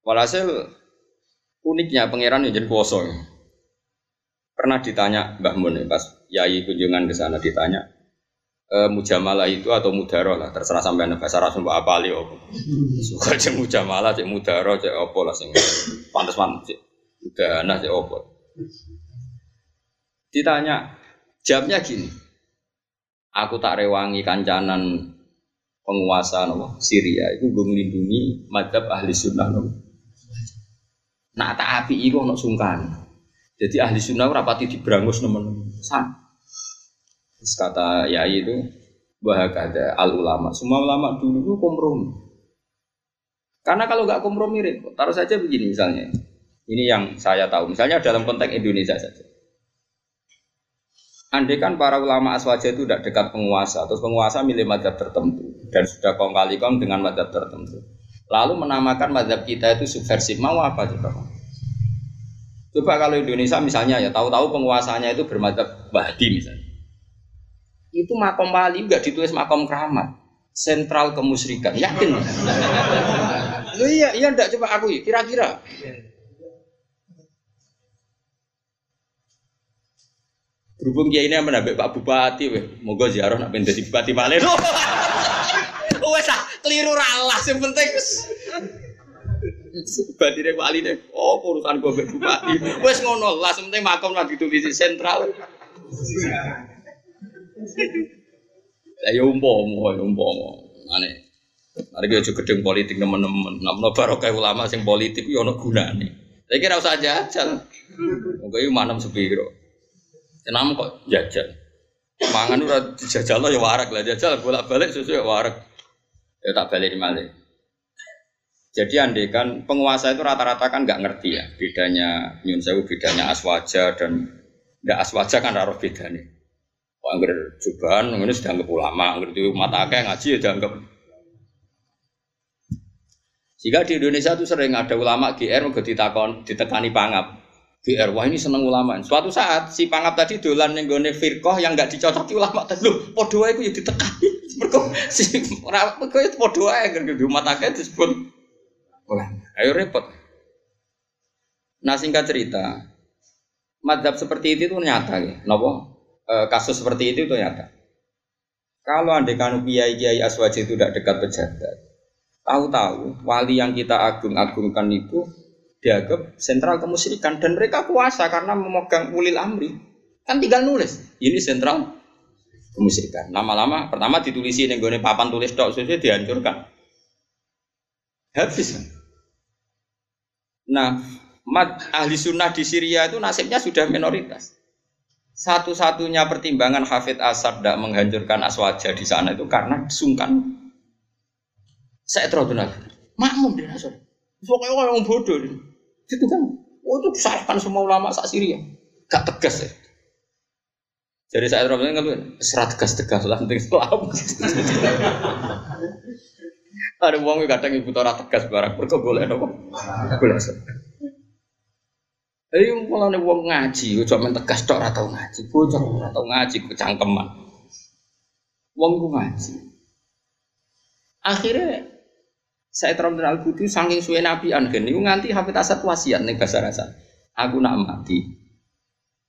Walhasil uniknya pangeran yang kuoso. Pernah ditanya Mbah Mun pas Yai kunjungan ke sana ditanya e, mujamalah itu atau mudaro lah terserah sampai bahasa Rasul apa ali opo. Suka cek mujamalah cek mudaro cek opo lah sing pantas pantas udah nah cek opo. Ditanya jawabnya gini. Aku tak rewangi kancanan penguasa no, Syria itu gue melindungi madhab ahli sunnah no. Nah tak api itu no sungkan. Jadi ahli sunnah rapati diberangus nemen Sama Terus kata Yai itu bahwa ada al ulama. Semua ulama dulu itu kompromi. Karena kalau nggak kompromi, taruh saja begini misalnya. Ini yang saya tahu. Misalnya dalam konteks Indonesia saja. Andai kan para ulama aswaja itu tidak dekat penguasa, terus penguasa milih madhab tertentu dan sudah kong kali kong dengan madhab tertentu. Lalu menamakan madhab kita itu subversif, mau apa coba? Coba kalau Indonesia misalnya ya tahu-tahu penguasanya itu bermadhab Bahdi misalnya itu makom wali nggak ditulis makom keramat sentral kemusyrikan. Yakin? Lu iya iya ndak? Coba aku kira-kira. Berhubung kiai ini menambah Pak Bupati weh. Moga ziarah nak pengen jadi bupati malah [laughs] wes ah keliru ralah yang penting. Bupati deh wali deh oh urusan gue bupati. Wes ngono lah penting makom lah ditulis sentral lah ya umpama, ya umpama. Ane. Mari kita gedeng politik teman-teman. Namun barokah ulama sing politik yo ono gunane. Saya kira usah jajal. Moga iki manem sepiro. Senam kok jajal. Mangan ora dijajal ya warak lah jajal bolak-balik susu ya warak. Ya tak balik malih. Jadi andai kan penguasa itu rata-rata kan nggak ngerti ya bedanya nyun sewu bedanya aswaja dan nggak aswaja kan raro bedanya. Angger jubahan sudah dianggap ulama, angger di mata akeh ngaji ya dianggap. Jika di Indonesia itu sering ada ulama GR mau ditakon ditekani pangap. GR wah ini seneng ulama. Suatu saat si pangap tadi dolan ning gone firqah yang enggak dicocoki ulama tadi. Lho, padha wae ya ditekani. [laughs] Mergo si ora kok ya padha wae angger di mata akeh disebut ulama. Ayo repot. Nah singkat cerita, madhab seperti itu itu nyata ya. Nopo? E, kasus seperti itu itu nyata. Kalau anda kanu kiai kiai aswaji itu tidak dekat pejabat, tahu-tahu wali yang kita agung-agungkan itu dianggap sentral kemusyrikan dan mereka kuasa karena memegang ulil amri kan tinggal nulis ini sentral kemusyrikan lama-lama pertama ditulisi gue papan tulis dok sesuai dihancurkan habis nah ahli sunnah di Syria itu nasibnya sudah minoritas. Satu-satunya pertimbangan Hafid Asad tidak menghancurkan Aswaja di sana itu karena sungkan. Saya terus benar. Makmum dia Aswad. Pokoknya orang bodoh. Itu kan. Oh itu disalahkan semua ulama saat Syria. Gak tegas ya. Jadi saya terus benar serat tegas-tegas lah penting Islam. [laughs] Ada uang kadang ibu tora tegas barang. Berkau boleh nopo. Boleh. Eh mulane wong ngaji, ojo men tegas tok ora tau ngaji. Bocah ora tau ngaji kecangkeman. Wong ku ngaji. Akhirnya saya terang al budi saking suwe nabi niku nganti hafid asad wasiat ning bahasa rasa. Aku nak mati.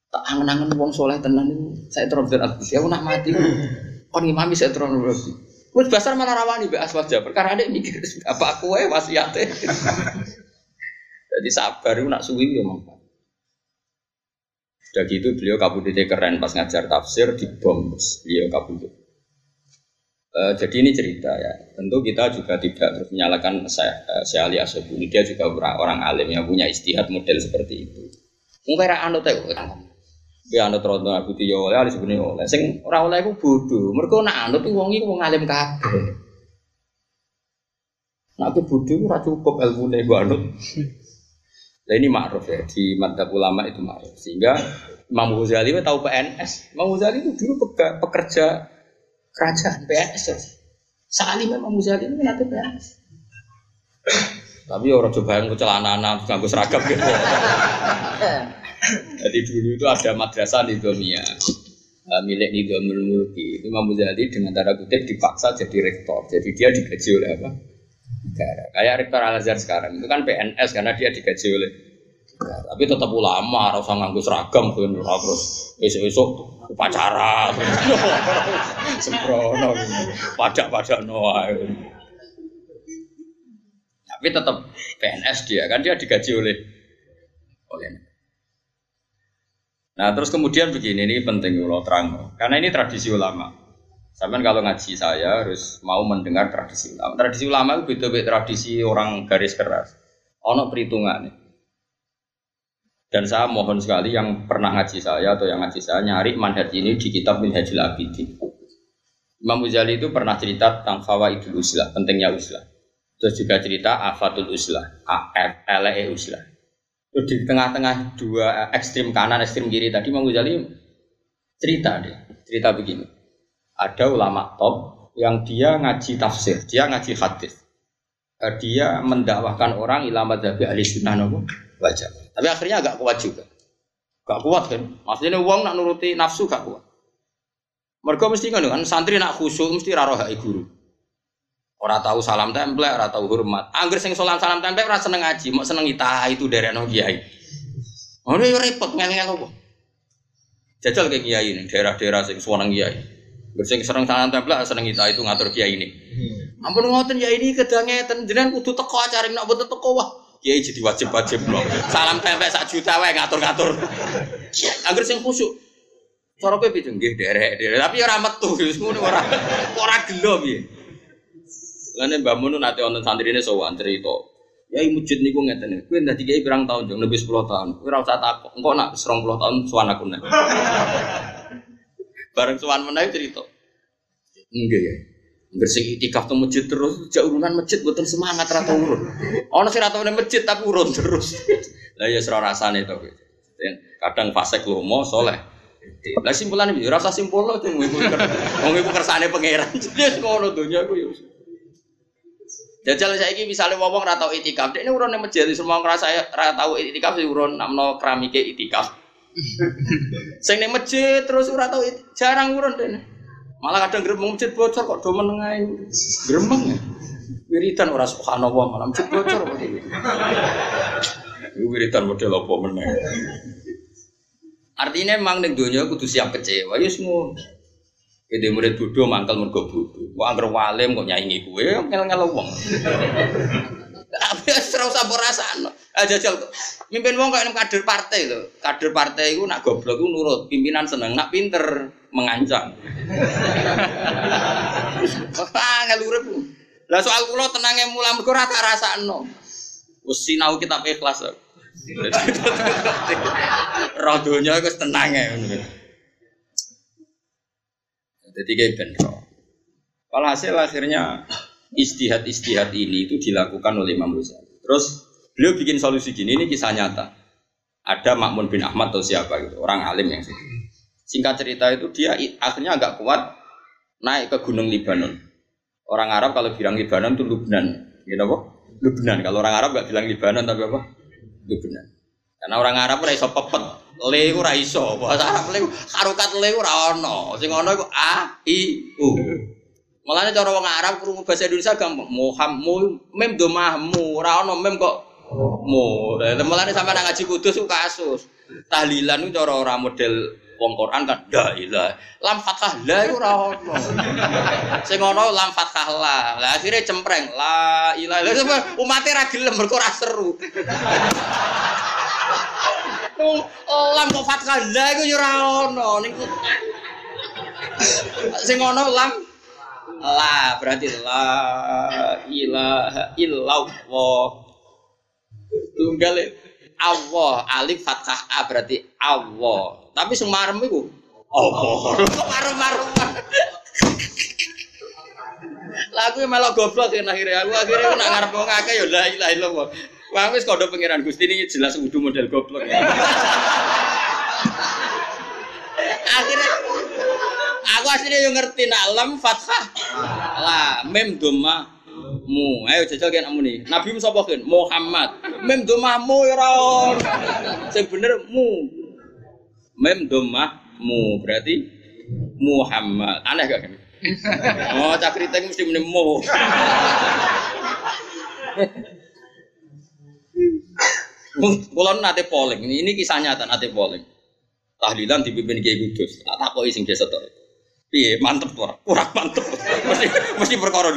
Tak angen-angen wong soleh tenan saya terang al budi. Aku nak mati. Kon imami saya terang al budi. Wes basar malah rawani mbek aswaja. Perkara ada mikir apa aku wae wasiate. [laughs] Jadi sabar itu nak suwi ya mampu. Sudah gitu beliau kabudutnya keren pas ngajar tafsir di bom beliau kabudut. E, jadi ini cerita ya. Tentu kita juga tidak terus saya, saya Ali Asobuni. Dia juga orang, alim yang punya istihad model seperti itu. Mungkin anut ya, dia anut rondo aku tiyo oleh ali sebenarnya oleh. Sing orang oleh aku bodoh. Mereka nak anut wong itu wong alim kabeh. Nak aku bodoh ora cukup ilmu gue anut. Nah ini ma'ruf ya, di mantap ulama itu ma'ruf. Sehingga Imam Ghazali tahu PNS. Imam Ghazali itu dulu pekerja kerajaan PNS. Ya. Ini Imam Ghazali itu nanti PNS. Tapi orang coba yang celana anak nganggo seragam gitu. [laughs] Jadi dulu itu ada madrasah di Domia eh, milik Nidamul Mulki itu Imam Ghazali dengan tanda kutip dipaksa jadi rektor. Jadi dia digaji oleh apa? Negara. Kayak rektor Al Azhar sekarang itu kan PNS karena dia digaji oleh negara. Tapi tetap ulama, harus nganggus seragam kan terus besok-besok upacara [laughs] sembrono pajak-pajak noah tapi tetap PNS dia kan dia digaji oleh oleh Nah terus kemudian begini ini penting kalau terang karena ini tradisi ulama. Sampai kalau ngaji saya harus mau mendengar tradisi ulama. Tradisi ulama itu beda-beda tradisi orang garis keras. Ono perhitungan. Dan saya mohon sekali yang pernah ngaji saya atau yang ngaji saya nyari manhaj ini di kitab Minhajul Abidin. Imam Ghazali itu pernah cerita tentang fawaidul uslah, pentingnya uslah. Terus juga cerita afatul uslah, LE uslah. Terus di tengah-tengah dua ekstrim kanan, ekstrim kiri tadi Imam Ghazali cerita deh, cerita begini ada ulama top yang dia ngaji tafsir, dia ngaji hadis. Eh, dia mendakwahkan orang ilmu dari ahli sunnah nopo wajah. Tapi akhirnya agak kuat juga. Gak kuat kan? Maksudnya uang nak nuruti nafsu gak kuat. Mereka mesti kan kan santri nak khusyuk mesti raro hai guru. Orang tahu salam tempel, orang tahu hormat. Angger sing salam salam tempel, orang seneng ngaji, mau seneng kita itu dari no kiai. Oh repot ngel-ngel apa? Jajal kayak kiai ini, daerah-daerah sing suwanang kiai. Bersing serang tangan tempel seneng kita itu ngatur kiai ini. Hmm. Ampun ngoten ya ini kedangeten jenengan kudu teko acara nak boten teko wah. Kiai jadi wajib-wajib loh. Salam tempel sak juta wae ngatur-ngatur. Angger sing khusyuk. Cara kowe piye nggih derek-derek tapi ora metu ngono ora ora gelo piye. Lane Mbah Mun nate wonten santrine sowan cerita. Ya masjid niku ngeten. Kowe dadi kiai pirang tahun jeng lebih 10 tahun. Kowe ora usah takok. Engko nak 20 tahun suwan aku nek. Bareng suwan meneh cerita. Enggak ya. Bersing itikaf tuh masjid terus, jauh urunan masjid buatan semangat rata urun. Ono sih rata masjid tapi urun terus. [laughs] Lah ya serah rasane to. Kadang fase lomo soleh. Lah simpulan iki rasa simpul lo tuh [laughs] wong iku kersane pangeran. [laughs] Jadi ngono donya aku ya. Jajal saya ini misalnya wong ora tau itikaf, ini urun masjid semua ngerasa ora tau itikaf urun namno keramike itikaf. Sing ning masjid terus ora tau jarang urun dene. Malah kadang gremeng masjid bocor kok do meneng ae. Gremeng ya. Wiridan ora subhanallah malah masjid bocor kok iki. Wiridan model apa meneh. Artinya memang ning donya kudu siap kecewa, ya ngono. Ide murid bodoh mangkal mergo bodoh. Kok angger walim kok nyaingi kowe ngel-ngel wong. Tapi [laughs] ora usah rasakno. Aja jajal mimpin wong kok kader partai lho. Kader partai iku nak goblok iku nurut, pimpinan seneng, nak pinter mengancam. Ah, ngel urip. Lah soal kula tenange mulah mergo ora tak rasakno. Wis sinau kitab ikhlas. Roh donya wis tenang ya. Jadi kayak bener. hasil akhirnya istihad-istihad ini itu dilakukan oleh Imam Ghazali. Terus beliau bikin solusi gini, ini kisah nyata. Ada Makmun bin Ahmad atau siapa gitu, orang alim yang sih. Singkat cerita itu dia akhirnya agak kuat naik ke Gunung Libanon. Orang Arab kalau bilang Libanon itu Lubnan, gitu apa? Lubnan. Kalau orang Arab gak bilang Libanon tapi apa? Lubnan. Karena orang Arab ora iso pepet, le ora iso. Bahasa Arab le harokat le ora ono. Sing ono iku a i u. Mulane cara wong Arab krungu bahasa Indonesia gampang. Muhammad mem do mahmu mem kok mu. Mulane sampe nang ngaji kudus ku kasus. Tahlilan ku cara ora model wong Quran kan la ilah. Lam fathah la iku ora. Sing ono lam fathah la. Lah akhire cempreng la ilah. Lah umate ra gelem mergo ora seru. lam kok fathah la iku yo ora ono niku. Sing ono lam la berarti la ilaha illallah. Tunggal Allah alif fathah a berarti Allah. Tapi sing marem iku Allah. Marem-marem. Lah aku melok goblok kan akhirnya aku akhirnya nak ngarep wong akeh ya la ilaha illallah. Wah wis pangeran Gusti ini jelas kudu model goblok. Akhirnya aku aslinya yang ngerti nak lam fathah lah mem doma mu. Ayo jajal kan amu nih nabi mu sapa kan Muhammad. Mem doma mu ya ora sing bener mu. Mem berarti Muhammad. Aneh gak kan oh cakriting mesti muni mu. Kulon nate polling, ini kisah nyata nate polling. Tahlilan dipimpin Kiai Kudus. Tak takoki sing desa tok. Piye mantep ora? Kurang mantep. Mesti mesti perkara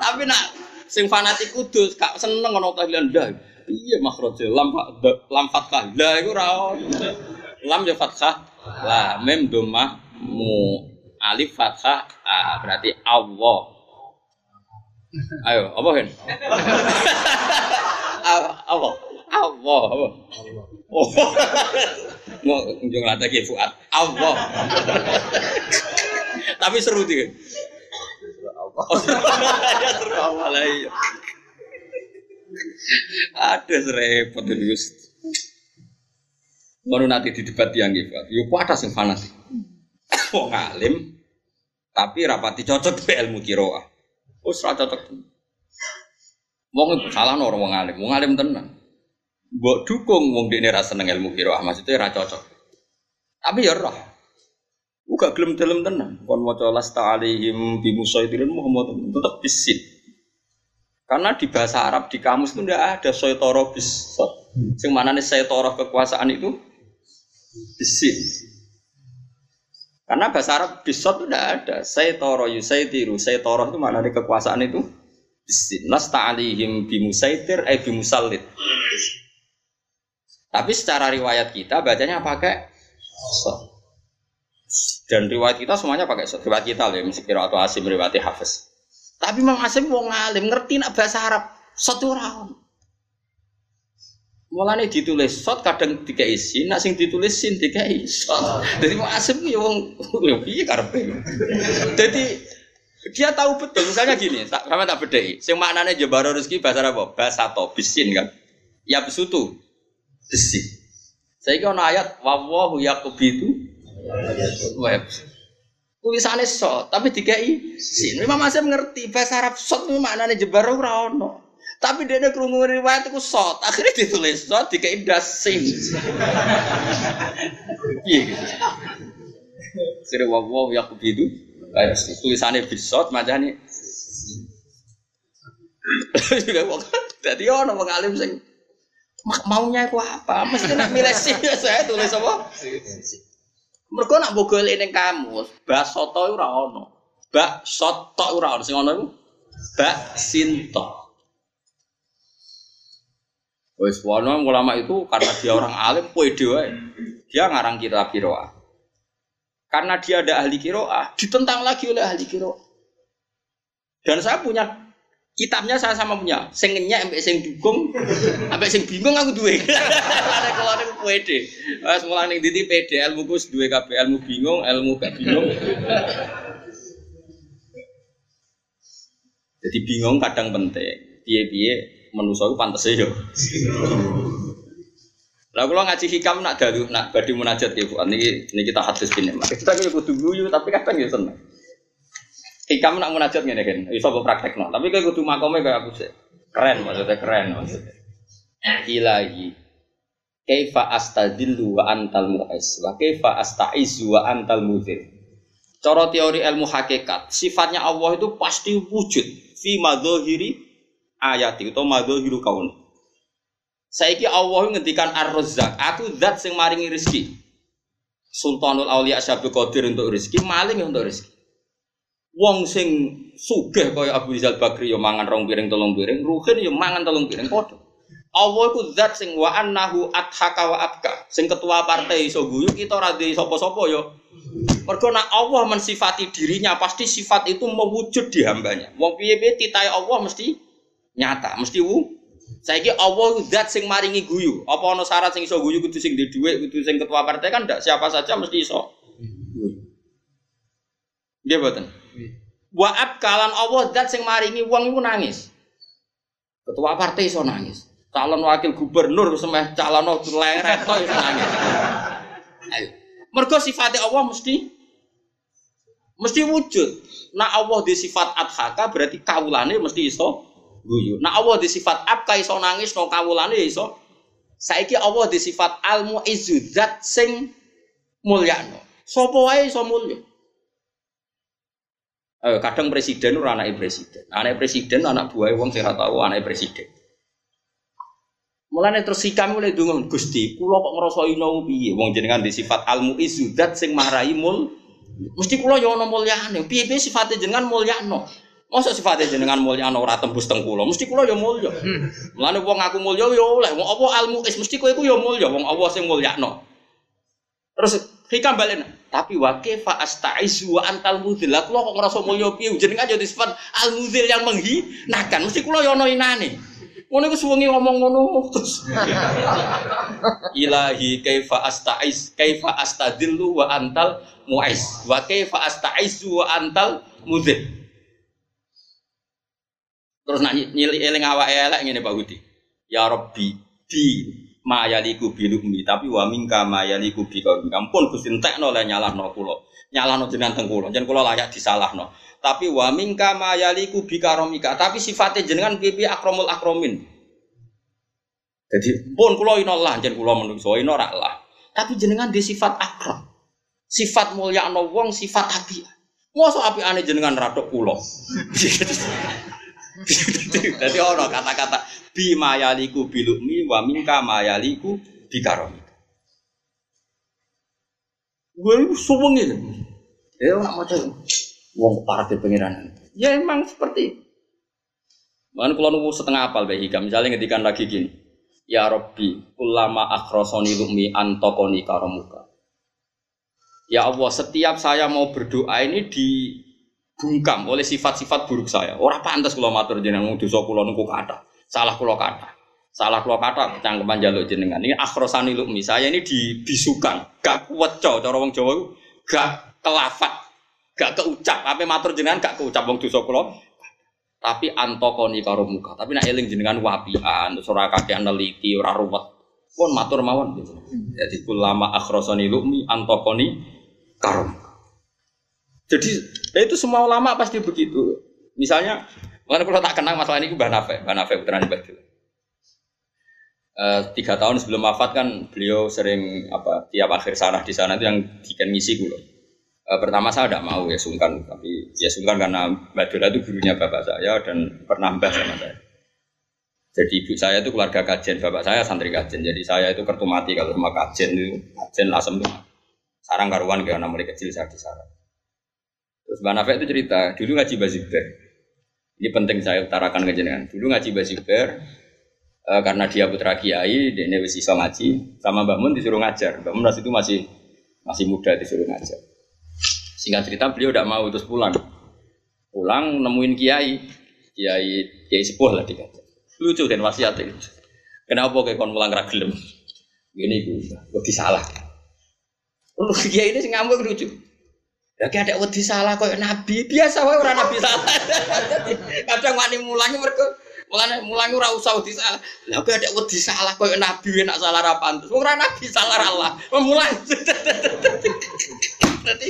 Tapi nak sing fanatik Kudus gak seneng ngono tahlilan ndah. Piye makhraje lam lam fathah. Lah iku ora Lam ya fathah. Lah mem domah mu alif fathah. Ah, berarti Allah. Ayo, apa kan? [laughs] apa? Allah, apa? Oh. Mau kunjung lagi Fuad. Allah. Tapi seru dia. Allah. Ya seru Allah lah. Ada serempet itu. Mau nanti di debat yang gitu. Yuk ada sing fanatik. Wong alim tapi rapati cocok be ilmu kiroah. Ora cocok. Wong salah orang wong alim, wong alim tenan. Mbok dukung wong dekne ra seneng ilmu qiraah, maksudnya ra cocok. Tapi ya roh. Uga gelem dalam tenan. Kon maca lasta alaihim bi musaidirin Muhammad tetap bisin. Karena di bahasa Arab di kamus itu tidak ada soitoro bis. Sing nih soitoro kekuasaan itu bisin. Karena bahasa Arab bisot itu tidak ada. Saya toro. Saya toro itu mana ada kekuasaan itu? Bisin. Lasta alihim bimusaitir eh bimusallit. Tapi secara riwayat kita bacanya pakai so. Dan riwayat kita semuanya pakai so. Riwayat kita loh, mesti kira atau asim riwayat hafiz. Tapi Mang Asim mau ngalim ngerti nak bahasa Arab satu orang. Mulane ditulis sot kadang tiga isi, nak sing ditulis sin tiga sot. Jadi mau asem ya wong piye karepe. Jadi dia tahu betul misalnya gini, sama tak bedai. Sing maknane jebaro rezeki bahasa apa? Bahasa to bisin kan. Ya besutu. Besi. Saya kira ayat wawahu yakubidu web. Tulisannya so, tapi dikai sin. Memang masih mengerti bahasa Arab sot itu maknanya jebar ora. Tapi dia kerungu riwayat itu sot, akhirnya ditulis sot dikai dasin. Iya gitu. Akhirnya wawahu yakubidu kayak tulisannya bisot. Juga kok. Jadi ono wong alim sing maunya aku apa? Mesti nak milih sih [laughs] saya tulis apa? Mereka nak bogol ini kamu, bak soto ora ono, bak soto ora ono, sing ono bak sinto. Wes wono ulama itu karena dia orang alim, pede wae. Dia ngarang kitab kiroah. Karena dia ada ahli kiroah, ditentang lagi oleh ahli kiroah. Dan saya punya kitabnya saya sama punya. Sing ngenyek ambek dukung, ambek sing bingung aku duwe. Ada kalau ada pede. Wes mulai ning diti pede ilmu ku duwe kabeh ilmu bingung, ilmu gak bingung. [laughs] Jadi bingung kadang penting. Piye-piye manusa iku pantes yo. Lah kula ngaji hikam nak dalu nak badhe munajat ya Bu. Niki kita hadis kene. Kita kudu guyu tapi kadang ya seneng. Hikam nak munajat ngene kan, iso mbok praktekno. Tapi kowe kudu makome kaya aku sih. Keren maksudnya keren maksudnya. Ilahi. Kaifa astadillu wa antal mu'is wa kaifa astaizu wa antal mudhir. Cara teori ilmu hakikat, sifatnya Allah itu pasti wujud fi madzahiri ayati atau madzhahiru kaun. Saiki Allah ngendikan Ar-Razzaq, aku zat sing maringi rezeki. Sultanul Auliya Syabul Qadir untuk rezeki, maling untuk rezeki. Wong sing sugih kaya Abu Rizal Bakri yo mangan rong piring telung piring, Ruhin yo mangan telung piring padha. Allah iku zat sing wa annahu adhaka wa abka. Sing ketua partai iso guyu kita ora di sapa-sapa yo. Mergo nek Allah mensifati dirinya pasti sifat itu mewujud di hambanya. Wong piye-piye titahe Allah mesti nyata, mesti wu. Saiki Allah zat sing maringi guyu. Apa ana syarat sing iso guyu kudu sing di dhuwit, kudu sing ketua partai kan ndak siapa saja mesti iso. Nggih boten. Waab kalan Allah zat sing maringi wong iku nangis. Ketua partai iso nangis. Calon wakil gubernur semeh calon leret to iso nangis. Ayo. Mergo sifatnya Allah mesti mesti wujud. Nah Allah di sifat adhaka berarti kawulane mesti iso guyu. Nah Allah di sifat abka iso nangis no kawulane iso. Saiki Allah di sifat al muizzu sing mulyano. Sapa wae iso mulya. Eh, kadang presiden ora anake presiden. Anak presiden anak buah wong sing tahu anak presiden. Mulane terus sikam mulai dungo Gusti, kula kok ngrasa ino piye wong jenengan di sifat al muizzudat sing mahrai mul mesti kula yo ana mulyane. Piye-piye sifate jenengan mulyano. Masa sifatnya jenengan mulyano ora tembus teng kula, mesti kula yo mulya. Mulane wong aku mulya yo oleh, wong apa al muiz mesti kowe iku yo mulya, wong Allah sing mulyano. Terus hikam balen, tapi wa kaifa astaizu wa antal mudhil. Kula kok ngrasa mulya piye jenengan yo sifat al mudhil yang menghinakan. Mesti kula yo ana inane. Ngono iku suwengi ngomong ngono terus. [laughs] Ilahi kaifa astaiz kaifa astadillu wa antal muiz wa kaifa astaizu wa antal mudhil. Terus nak nyili eling awake elek ngene Pak Budi. Ya Rabbi di mayaliku bilumi tapi wa mingka mayaliku bi kaum ampun Gusti entekno le nyalahno kula. Nyalahno jenengan teng kula. Jen kula layak disalahno. Tapi wa mingka mayaliku bi karomika. Tapi sifatnya jenengan pipi akromul akromin. Jadi pun kula ina lah jen kula menungso ina ora lah. Tapi jenengan di sifat. Sifat mulia ana wong sifat api. Mosok api ane jenengan radok kula. [laughs] Jadi ono kata-kata bi mayaliku bilukmi wa minka mayaliku bikaromi. Gue suweng ini. Ya nak maca wong para di pengiran. Ya emang seperti itu. Kalau nunggu setengah apal baik hikam, misalnya ngedikan lagi gini, Ya Robbi, ulama akhrosoni lumi antokoni karomuka. Ya Allah, setiap saya mau berdoa ini dibungkam oleh sifat-sifat buruk saya. Orang pantas kalau matur jenengan dosa kula niku kata. Salah kula kata. Salah kula kata cangkeman jaluk jenengan. Ini akhrosani lumi. Saya ini dibisukan, gak kuat cow cara wong Jawa gak kelafat, gak keucap. Apa matur jenengan gak keucap wong dosa kula. Tapi antokoni karo muka. Tapi nak eling jenengan wapian, ora kakean neliti, ora ruwet. Pun matur mawon. Jadi kulama akhrosoni lukmi antokoni karom. Jadi ya itu semua ulama pasti begitu. Misalnya, mana kalau tak kenang masalah ini Mbah Nafe, Mbah Nafe putra Mbah Uh, tiga tahun sebelum wafat kan beliau sering apa tiap akhir sana di sana itu yang bikin misi gue. Uh, pertama saya tidak mau ya sungkan, tapi ya sungkan karena Mbak Dola itu gurunya bapak saya dan pernah mbah sama saya. Jadi ibu saya itu keluarga kajen, bapak saya santri kajen. Jadi saya itu kertu mati kalau rumah kajen itu kajen lasem tuh. Sarang karuan karena mulai kecil saya di sarang. Terus Mbak Nafek itu cerita, dulu ngaji Baziber. Ini penting saya utarakan ke jenengan. Dulu ngaji Baziber, e, karena dia putra kiai, dia wis iso ngaji, sama Mbak Mun disuruh ngajar. Mbak Mun itu masih masih muda disuruh ngajar. Singkat cerita beliau tidak mau terus pulang. Pulang nemuin kiai, kiai kiai sepuh lah dikajar. Lucu kan wasiat itu. Kenapa kayak kon mulang ragilem? Gini gue, gue salah. Dia ini sih ngambek lucu. Lagi ada wedi salah kok nabi biasa wae orang nabi salah. [laughs] Kadang wani mulangi mereka mulane mulangi ora usah wedi salah. Lah ada wedi salah kok nabi nak salah ra pantes. Wong nabi salah Allah. Mulang. [laughs] Jadi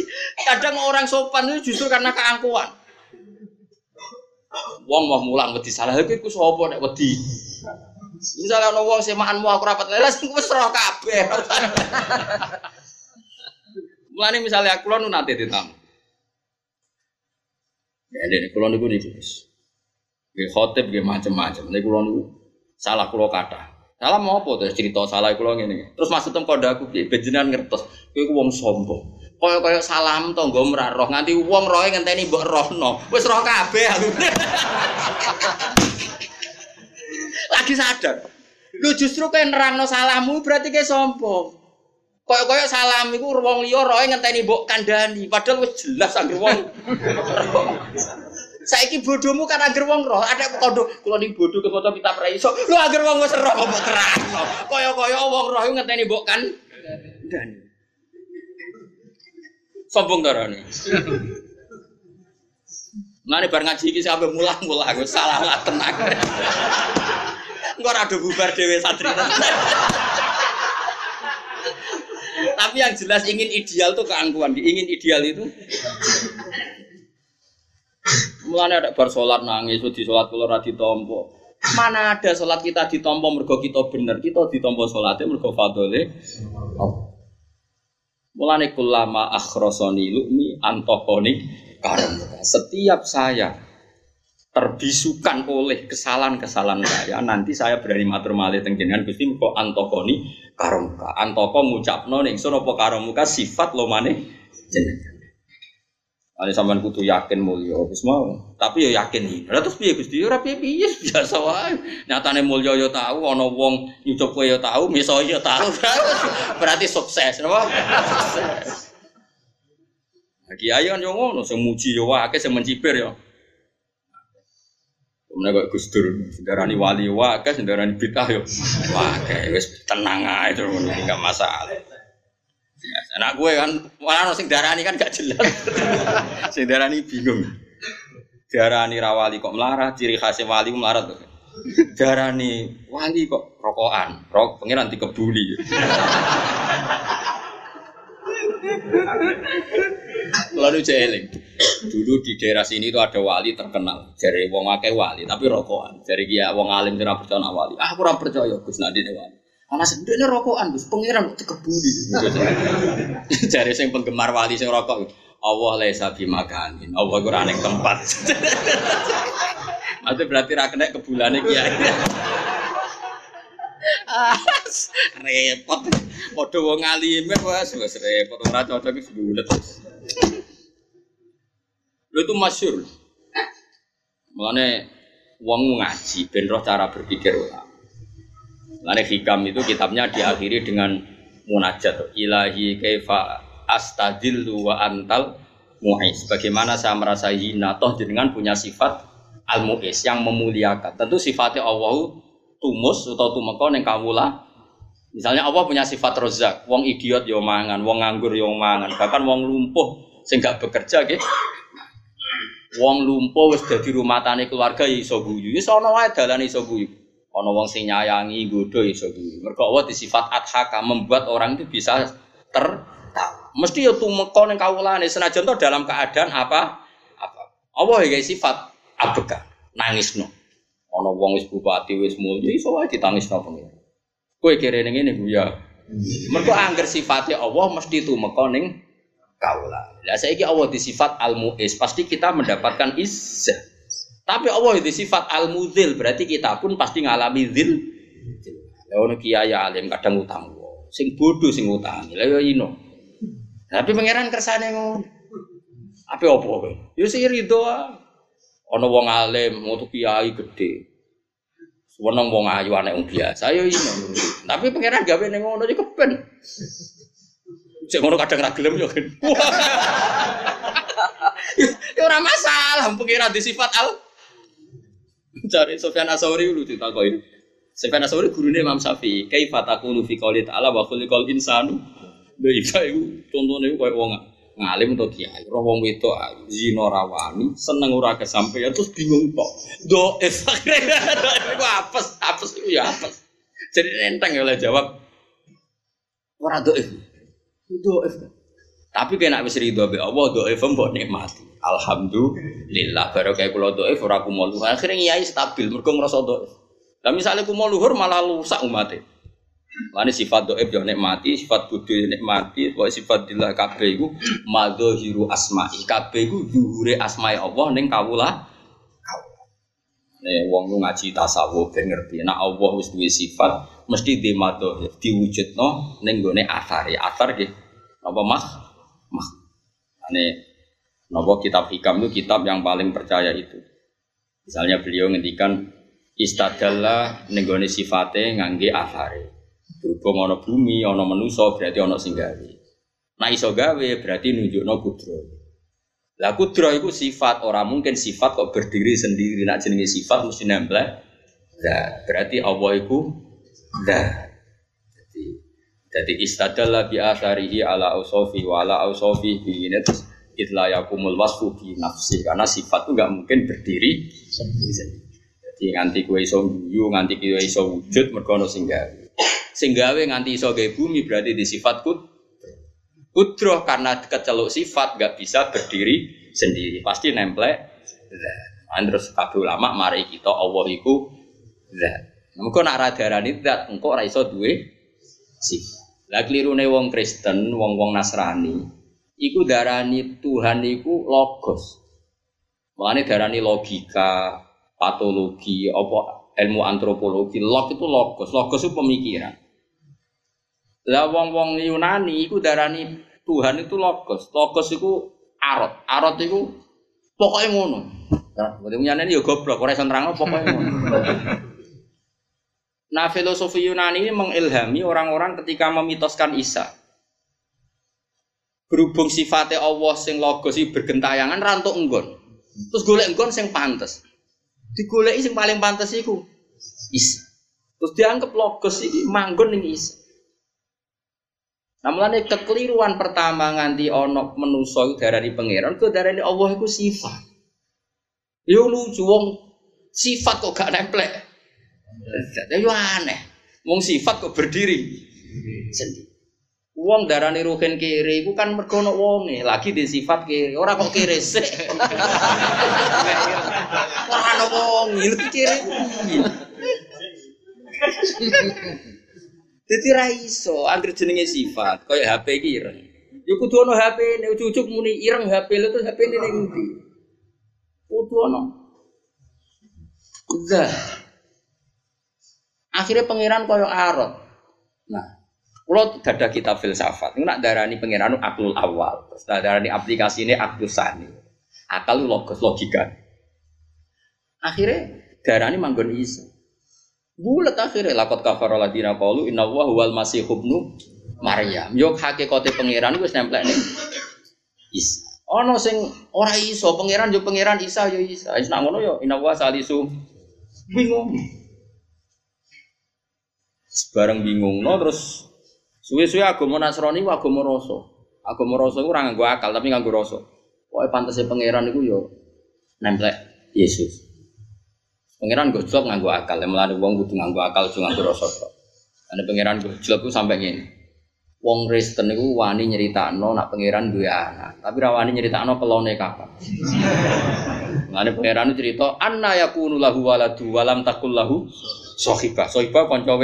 kadang orang sopan itu justru karena keangkuhan. Wong mau mulang wedi salah iki ku sapa nek wedi. Misalnya ana wong semaanmu aku rapat lelas wis roh kabeh. [laughs] Mulane misalnya aku nu nate ditamu. Ya dene kula niku niki Gus. Nggih khotib nggih macam-macam. Nek kula niku salah kula kata. Salah mau apa terus cerita salah kula ngene. Terus maksudnya kode aku piye? Bejenan ngertos. Kowe ku wong sombong kaya kaya salam tangga roh nganti wong rohe ngenteni mbok rohno wis roh kabeh aku [laughs] lagi sadar lu justru kayak nerangno salammu berarti kayak sombong kaya salam iku wong liya rohe ngenteni mbok kandhani padahal wis jelas anggere wong [laughs] Saiki bodohmu kan agar wong roh, ada kondo kula ning bodho ke foto kita pra iso. Lu agar wong wis roh kok kerasno. Kaya-kaya wong roh ngenteni mbok kan dan Sombong darane. Mane bar ngaji iki sampe mulah-mulah aku salah lah tenang. Engko ora bubar dhewe santri. Tapi yang jelas ingin ideal tuh keangkuhan, ingin ideal itu. Mulane ada bar salat nangis, di salat kula ora ditampa. Mana ada salat kita ditampa mergo kita bener, kita ditampa salate mergo fadhole. Oh. Mulane kulama akhrosoni lukmi antokoni karam. Setiap saya terbisukan oleh kesalahan-kesalahan saya, nanti saya berani matur malih teng jenengan Gusti muga antokoni karomuka. Antoko ngucapno ning sono apa karomuka sifat lo maneh jenengan. Ane sampean kudu yakin mulya wis mau. Tapi ya yakin iki. Lah terus piye Gusti? Ora piye-piye [laughs] biasa wae. Nyatane mulya ya tahu ana wong nyucup kowe ya tahu, miso ya tahu. [laughs] Berarti sukses, napa? Lagi ayo kan yo ngono, sing muji yo wae, sing mencibir yo. Kemudian kok Gus Dur, sendarani wali wae, sendarani bid'ah yo. Wah, wis tenang ae terus enggak masalah. Anak gue kan malah sing darani kan gak jelas. [laughs] sing darani bingung. Darani rawali kok melarat, ciri khasnya wali melarat tuh. Darani wali kok rokokan, rok pengiran dikebuli. [laughs] Lalu jeeling. Dulu di daerah sini itu ada wali terkenal. Dari wong akeh wali, tapi rokokan. Dari dia wong alim tidak percaya wali. Ah, kurang percaya Gus Nadine wali. Ana sendene rokokan Gus, pangeran dikebuli. [laughs] Jare sing penggemar wali sing rokok. Allah laisa bimakanin. Allah ning tempat. [laughs] Maksudnya berarti ra kena kebulane kiai. [laughs] repot. Padha wong alime wis wis repot ora cocok wis bulet. Lho itu masyhur. Mulane wong ngaji ben roh cara berpikir ulama. Lane hikam itu kitabnya diakhiri dengan munajat ilahi kaifa astadillu wa antal mu'is. Bagaimana saya merasa hina toh dengan punya sifat al mu'is yang memuliakan. Tentu sifatnya Allah tumus atau tumeka ning kawula. Misalnya Allah punya sifat rozak, wong idiot yo mangan, wong nganggur yo mangan, bahkan wong lumpuh sing gak bekerja gitu. Wong lumpuh wis dadi tani keluarga iso guyu. Wis ana wae dalane iso guyu. Ono wong sing nyayangi godho iso kuwi. Mergo Allah disifat adhaka membuat orang itu bisa tertawa. Mesti ya tumeka ning kawulane senajan to dalam keadaan apa? Apa. Allah ya sifat abeka, nangisno. Ono wong wis bupati wis mulya iso wae ditangisno pengen. Kowe kira ning ngene ya. Mergo angger sifatnya Allah mesti tumeka ning kaula. Lah saiki Allah disifat al-mu'is, pasti kita mendapatkan izzah. Tapi Allah itu sifat al-muzil, berarti kita pun pasti ngalami zil. Lah ono kiai alim kadang utang sing bodoh sing utang. Lah yo ino. Tapi pangeran kersane ngono. Apa opo kowe? Yo sing rido Ono wong alim, mutu kiai gede. Seneng wong ayu anak wong biasa yo ino. Tapi pangeran gawe ning ngono iki keben. Cek ngono kadang ra gelem yo kan. [laughs] Ya ora masalah, pangeran di sifat al. Cari Sofyan Asauri lu ditakoki. Sofyan Asauri gurune Imam Syafi'i, kaifa takunu fi qouli ta'ala wa khuliqal insanu. Lha iya iku contone koyo wong ngalim to kiai, roh wong wedok zina rawani, seneng ora kesampaian terus bingung tok. Doif [laughs] akhirnya iku apes, apes iku ya apes. Jadi enteng ya jawab. Ora doif. Doif. Tapi kena wis ridho be Allah doif mbok nikmati. Alhamdulillah baru kayak kula doif ora kumo luhur. Akhirnya ngiyai stabil mergo ngrasa doif. Lah misalnya kumo luhur malah rusak umatnya. Lani sifat doib yo nikmati, sifat bodho yo nikmati, pokoke sifat dillah kabeh iku madzahiru asma'i. Kabeh iku zuhure asma'i Allah ning kawula. Kawula. Nek wong lu ngaji tasawuf ben ngerti, nek Allah wis duwe sifat mesti di madhahir diwujudno ning gone asare. Asar nggih apa mah? Mah. Ane napa kitab hikam itu kitab yang paling percaya itu. Misalnya beliau ngendikan istadalla ning gone sifate ngangge asare. Berhubung ana bumi, ana manusa berarti ana sing gawe. Nah iso gawe berarti nunjukno kudro. Lah kudro itu sifat, orang mungkin sifat kok berdiri sendiri. Nak jenenge sifat mesti nempel. Nah, berarti Allah itu nah. Jadi jadi istadalla bi atharihi ala ausofi wa ala ausofi bi terus itla yakumul wasfu bi nafsi karena sifat itu nggak mungkin berdiri sendiri. Jadi nganti kue iso nganti kue iso wujud mergo ono gawe. Sing gawe nganti iso gawe bumi berarti di sifat kud. Kudroh karena keceluk sifat gak bisa berdiri sendiri, pasti nemplek. Nah, terus kabeh ulama mari kita Allah iku zat. Mengko nak radarani zat, engko ora iso duwe sifat. Lah klirune wong Kristen, wong-wong Nasrani, iku darani Tuhan iku logos. Makanya darani logika, patologi, apa ilmu antropologi, log itu logos, logos itu pemikiran. Lah wong-wong Yunani iku darani Tuhan itu logos. Logos iku arot. Arot iku pokoknya ngono. Berarti ini ya goblok, ora iso nerangno pokoknya ngono. [laughs] Nah, filosofi Yunani ini mengilhami orang-orang ketika memitoskan Isa. Berhubung sifatnya Allah sing logos iki bergentayangan rantuk enggon. Terus golek enggon sing pantes. Digoleki sing paling pantes iku Isa. Terus dianggap logos iki manggon ning Isa. Nah, mulane kekeliruan pertama nganti ono menuso darani pangeran, darah darani Allah itu sifat. Yo lucu wong sifat kok gak nemplek. Yo aneh. Wong sifat kok berdiri sendiri. Wong darani ruhin kiri iku kan mergo wonge, lagi di sifat kiri. Ora kok kiri sik. Ora ono wong, kiri. Jadi ra iso anggere jenenge sifat, kaya HP ireng. Ya kudu ana HP, nek cucuk muni ireng HP lho terus HP ini ning ndi? Kudu ana. Udah. Akhirnya pangeran kaya arot. Nah, kalau ada kitab filsafat, ini nak darani pangeran aklul awal, terus darani aplikasi ini aklu sani, akal logos logika. Akhirnya darani manggon iso. Bulat akhirnya lakot kafar ladina qalu inna wa huwal masih ibnu Maryam. Yo hakikate pangeran wis nemplek ning Isa. Ono sing ora iso pangeran yo pangeran Isa yo Isa. Wis nang ngono yo inna wa salisu bingung. Sebarang bingung no terus suwe-suwe agama Nasrani ku agama rasa. Agama rasa ku ora nganggo akal tapi nganggo rasa. Pokoke pantese pangeran iku yo nemplek Yesus. Pangeran gojlok nganggo akal, melane wong kudu nganggo akal aja nganggo rasa tok. Ana pangeran gojlok ku sampe ngene. Wong Kristen niku wani nyeritakno nak pangeran duwe anak, tapi ra wani nyeritakno kelone kapan. [laughs] Mulane pangeran cerita anna yakunu lahu waladu walam takul lahu sahibah. Sahibah kanca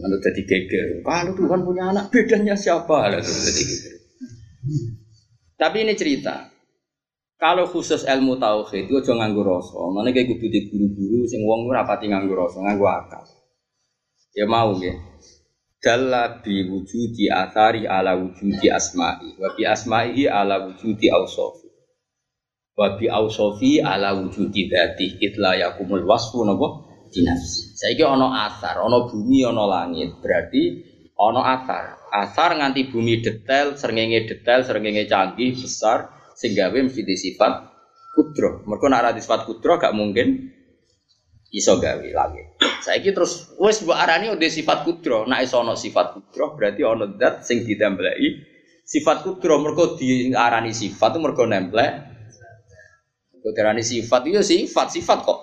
Lalu jadi geger. Kalau Tuhan punya anak, bedanya siapa? Lalu jadi geger. Tapi ini cerita. Kalau khusus ilmu tauhid itu aja nganggo rasa. Mana kayak kudu di guru-guru sing wong ora pati nganggo rasa, nganggo akal. Ya mau ya. Dalla bi wujudi athari ala wujudi asma'i wa bi asma'ihi ala wujudi awsafi. Wa bi awsafi ala wujudi dzati itla yakumul wasfu napa dinafsi. Saiki ana asar, ana bumi, ana langit. Berarti ana asar. Asar nganti bumi detail, srengenge detail, srengenge canggih, besar sing gawe mesti di sifat kudro. Mergo nek ora sifat kudro gak mungkin iso gawe lagi. Saiki terus wis mbok arani udah sifat kudro. Nek iso ana sifat kudro berarti ana zat sing ditembelai sifat kudro mergo diarani sifat itu mergo nemplek. Mergo diarani sifat itu sifat sifat kok.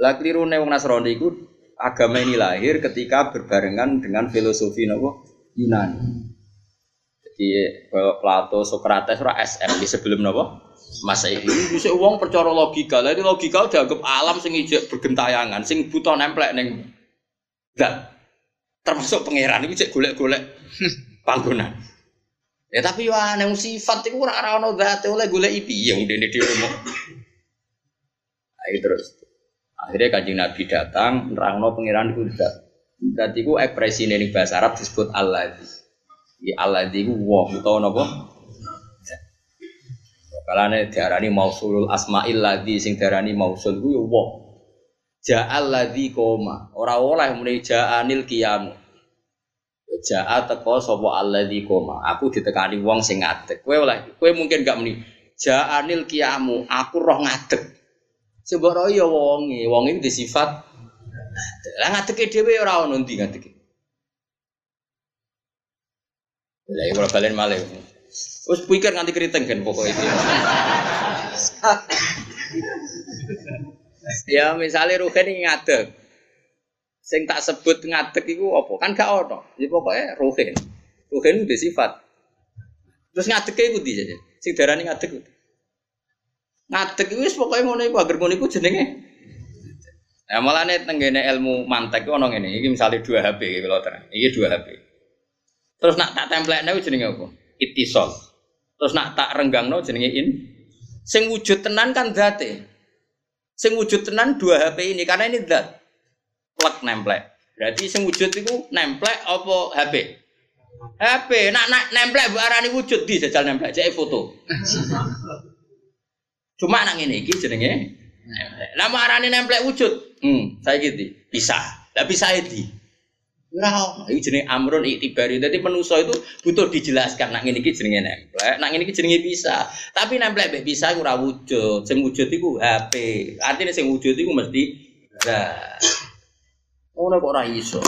Lah klirune wong Nasrani iku agama ini lahir ketika berbarengan dengan filosofi nopo Yunani. Jadi Plato, Socrates, ora SM di sebelum nopo Masehi. Bisa uang percaya logika. Lah logika udah anggap alam sing ijek bergentayangan, sing butuh nemplek neng dan termasuk pangeran itu cek golek-golek [laughs] panggonan. Ya tapi yo aneh sifat itu ora ora ono zat oleh golek iki yang dene dhewe mau. Ayo terus. Akhirnya kajian Nabi datang, nerangno pangeran itu zat. Zat itu ekspresi ini bahasa Arab disebut Allah. Ya Allah itu wong utawa napa? Kalane diarani mausulul asmail ladzi sing diarani mausul ku ya wong. Ja'al ladzi koma. Ora oleh muni ja'anil qiyam. Ja'a teko sapa alladzi koma. Aku ditekani wong sing ngadeg. Kowe oleh kowe mungkin gak muni ja'anil qiyamu. Aku roh ngadeg. Coba roh ya wonge, wonge di sifat lah ngadege dhewe ora ono ndi ngadege. Lah iki ora balen malih. Wis pikir nganti keriting kan pokoknya itu. [laughs] ya misalnya Ruhen ini ngadeg. Sing tak sebut ngadeg itu apa? Kan gak ono. Ya pokoknya Ruhen. Ruhen itu sifat. Terus ngadeg itu di saja. Sing darani ngadeg. Ngadeg itu pokoknya ngono iku agar ngono iku jenenge. Nah, malah nih tenggene ilmu mantek ono ini. Ini misalnya dua HP loh terang. Ini dua HP. Terus nak tak template nih jenenge apa? Itisol. Terus nak tak renggang no jenenge in. Sing wujud tenan kan date. Sing wujud tenan dua HP ini karena ini dat. Plek nemplek. Berarti sing wujud itu nemplek apa HP? HP. Nak nak nemplek bu arani wujud di jajal nemplek. Jadi foto. Cuma nak ini iki jenenge. Lama arani nemplek wujud. Hmm, saya gitu. Bisa. Lah bisa itu. Ora iki jenenge amrun iktibari. Dadi manusa itu butuh dijelaskan nak ngene iki jenenge nemplek, nak ngene iki jenenge bisa. Tapi nemplek mek bisa ora wujud. Sing wujud iku HP. Artinya sing wujud iku mesti zat. Ora kok ora iso.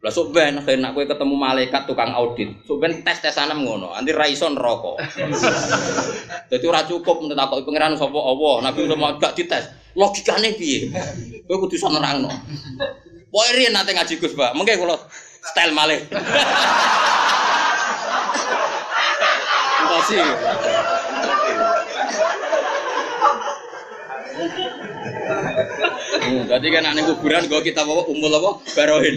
Lah sok ben nak kowe ketemu malaikat tukang audit. Sok ben tes-tesan ngono, anti ra iso neraka. [laughs] Dadi ora cukup mentakoki pangeran sapa Allah, Nabi udah gak dites. Logikane piye? Kowe kudu iso nerangno. Pokoke riyen nate ngaji Gus, Pak. Mengke kula style malih. Masih. Hmm, berarti kan aneh kuburan gue kita bawa umul apa barohin.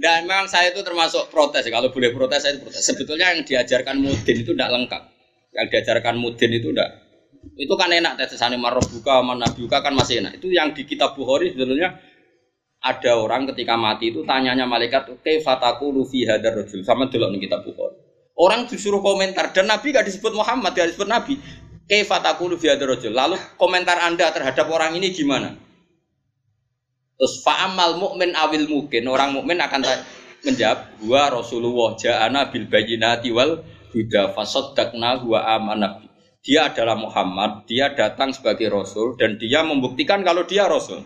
Dan memang saya itu termasuk protes. Kalau boleh protes saya protes. Sebetulnya yang diajarkan mudin itu tidak lengkap. Yang diajarkan mudin itu tidak itu kan enak tesesane marroh buka mana buka kan masih enak. Itu yang di kitab Bukhari sebetulnya ada orang ketika mati itu tanyanya malaikat fataku lufi hadar rojul sama dulu nih kitab Bukhari. Orang disuruh komentar dan Nabi gak disebut Muhammad, gak disebut Nabi. fataku lufi hadar rojul. Lalu komentar anda terhadap orang ini gimana? Terus fa'amal mukmin awil mungkin orang mukmin akan menjawab gua Rasulullah ja'ana bil bayinati wal huda fasaddaqna wa amanah dia adalah Muhammad, dia datang sebagai Rasul dan dia membuktikan kalau dia Rasul.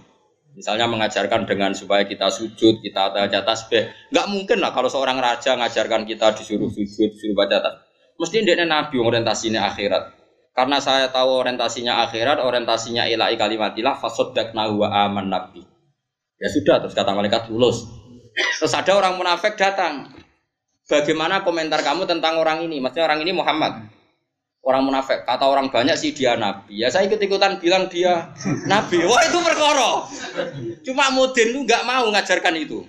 Misalnya mengajarkan dengan supaya kita sujud, kita baca tasbih. Nggak mungkin lah kalau seorang raja ngajarkan kita disuruh sujud, disuruh baca tasbih. Mesti ndekne nabi orientasinya akhirat. Karena saya tahu orientasinya akhirat, orientasinya ilahi kalimatillah, fasoddaqnahu wa aman nabi. Ya sudah, terus kata malaikat lulus. Terus ada orang munafik datang. Bagaimana komentar kamu tentang orang ini? Maksudnya orang ini Muhammad. Orang munafik. Kata orang banyak sih dia nabi. Ya saya ikut-ikutan bilang dia nabi. Wah itu perkara. Cuma Mudin lu nggak mau ngajarkan itu.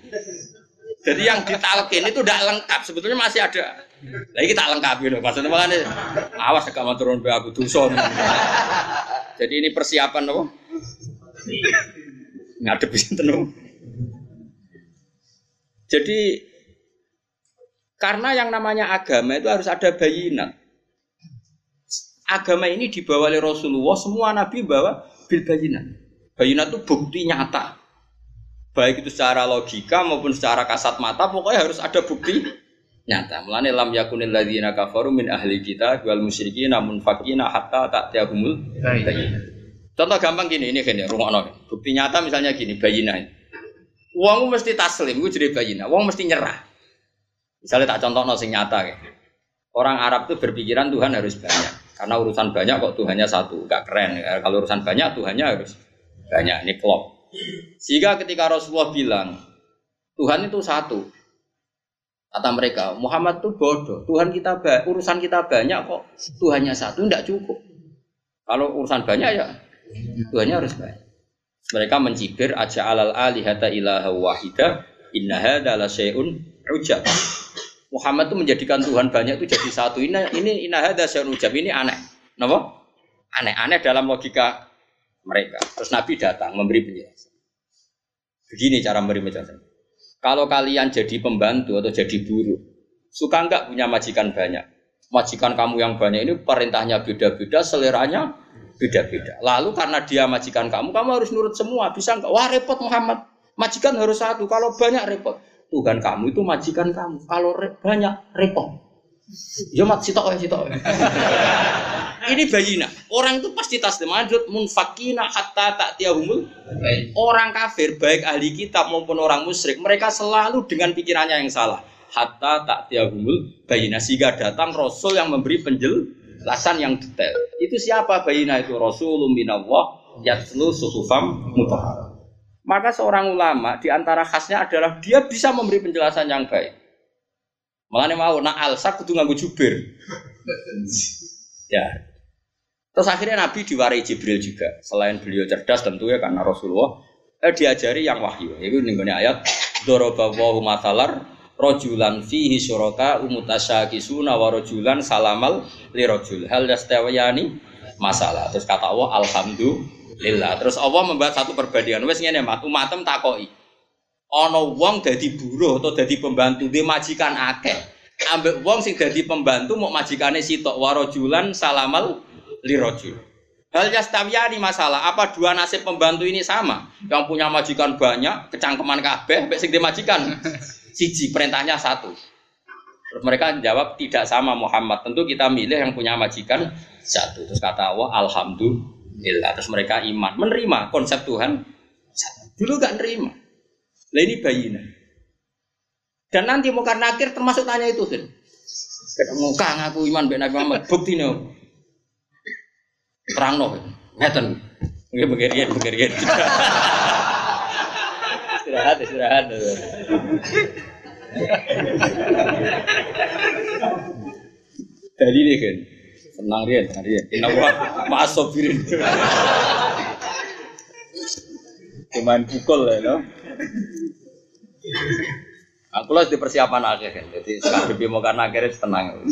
Jadi yang ditalkin itu tidak lengkap. Sebetulnya masih ada. Lagi tak lengkap gitu. Maksudnya makanya awas gak mau turun be aku dusun. Jadi ini persiapan apa? Ngadepi tenung. Jadi karena yang namanya agama itu harus ada bayinat. Agama ini dibawa oleh Rasulullah, semua nabi bawa bil bayinat. Bayinat itu bukti nyata. Baik itu secara logika maupun secara kasat mata, pokoknya harus ada bukti nyata. Mulane lam yakunil ladzina kafaru min ahli kita wal musyrikin namun fakina hatta ta'tiyahumul bayyinah. Contoh gampang gini, ini ya, rumah Bukti nyata misalnya gini, bayinah. Uangmu mesti taslim, gue jadi bayinah. Uang mesti nyerah. Misalnya tak contoh sing nyata kayak. Orang Arab tuh berpikiran Tuhan harus banyak. Karena urusan banyak kok Tuhannya satu, gak keren. Kalau urusan banyak Tuhannya harus banyak. Ini klop. Sehingga ketika Rasulullah bilang Tuhan itu satu, Kata mereka, Muhammad itu bodoh. Tuhan kita urusan kita banyak kok. Tuhannya satu tidak cukup. Kalau urusan banyak ya Tuhannya harus banyak. Mereka mencibir aja alal alihata ilaha wahida inna hadza la syai'un ujab. Muhammad itu menjadikan Tuhan banyak itu jadi satu. Ini ini inna hadza syai'un ujab. Ini aneh. Napa? Aneh-aneh dalam logika mereka. Terus Nabi datang memberi penjelasan. Begini cara memberi penjelasan. Kalau kalian jadi pembantu atau jadi buruh, suka nggak punya majikan banyak? Majikan kamu yang banyak ini perintahnya beda-beda, seleranya beda-beda. Lalu karena dia majikan kamu, kamu harus nurut semua. Bisa nggak? Wah repot Muhammad. Majikan harus satu. Kalau banyak repot. Tuhan kamu itu majikan kamu. Kalau re banyak repot. Ya mat sitok ya sitok. [laughs] Ini bayina. Orang itu pasti taslim lanjut munfakina hatta tak tiahumul. Orang kafir baik ahli kitab maupun orang musyrik mereka selalu dengan pikirannya yang salah. Hatta tak tiahumul bayina sehingga datang rasul yang memberi penjelasan yang detail. Itu siapa bayina itu rasulun minallah yatlu suhufam mutahhar. Maka seorang ulama di antara khasnya adalah dia bisa memberi penjelasan yang baik. Malah mau nak alsa kudu nganggo jubir. ya, Terus akhirnya Nabi diwarai Jibril juga. Selain beliau cerdas tentunya karena Rasulullah eh, diajari yang wahyu. Itu nih ayat Dorobawahu matalar rojulan fihi syuraka kisuna wa rojulan salamal li rojul hal yastawiyani masalah. Terus kata Allah alhamdulillah. Terus Allah membuat satu perbandingan. Wes ngene mat umatem takoi. Ono wong dadi buruh atau dadi pembantu dia majikan akeh. Ambek wong sing dadi pembantu mau majikane sitok warojulan salamal lirojul. Hal yastawiyani masalah, apa dua nasib pembantu ini sama? Yang punya majikan banyak, kecangkeman kabeh, sampai sing majikan. Siji, perintahnya satu. Terus mereka jawab tidak sama Muhammad. Tentu kita milih yang punya majikan satu. Terus kata Allah, Alhamdulillah. Terus mereka iman, menerima konsep Tuhan. Dulu gak nerima. Lah ini bayina. Dan nanti mau karena termasuk tanya itu kan. Ketemu kang aku iman ben Nabi Muhammad. Bukti nih terang no ngeten nggak begerian begerian istirahat istirahat tadi nih kan senang dia senang dia kenapa maaf sopirin cuman pukul ya no aku lah di persiapan akhir kan jadi sekarang mau karena akhirnya tenang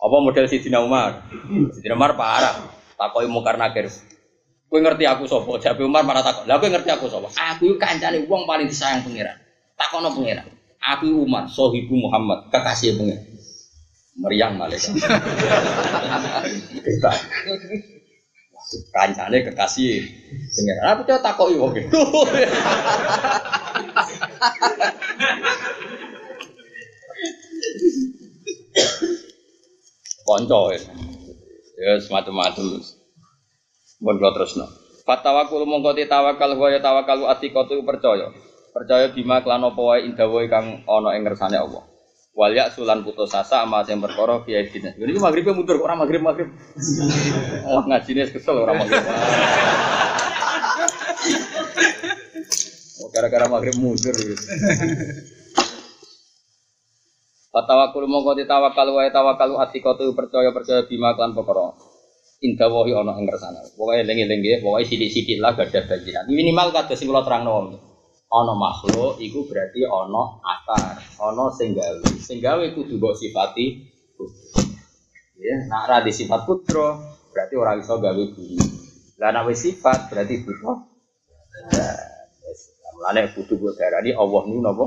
apa model Sidina Umar? Sidina Umar parah. Takoi mungkar nakir. Kowe ngerti aku sapa? Jabe Umar marah takok. Lah ngerti aku sapa? Aku iku kancane wong paling disayang pangeran. Takono pangeran. Aku Umar, sohibu Muhammad, kekasih pangeran. Meriang malaikat. Kita. Kancane kekasih pangeran. Aku coba takoki wong itu. konco ya. Ya semacam-macam. Mun kula terusno. Fatawakul mongko tawakal wa tawakal atiqatu percaya. Percaya bima klan apa kang ana ing ngersane Allah. Wal ya sulan putus asa ama sing perkara fi aidina. Ini maghribnya mundur orang maghrib maghrib. Oh [laughs] ngajine kesel orang maghrib. Gara-gara maghrib mundur gitu. Fatawakul mongko ditawakal wae tawakal atikotu percaya percaya bima kan perkara. Indah wahi ana ing kersane. Pokoke eling-eling nggih, pokoke sithik-sithik lah gadah bajikan. Minimal kados sing kula terangno. Ana makhluk iku berarti ana akar, ana sing gawe. Sing gawe kudu mbok sifati Ya, nak ra sifat putra berarti orang iso gawe bumi. Lah nek sifat berarti putra. Nah, mulane kudu gue darani Allah niku napa?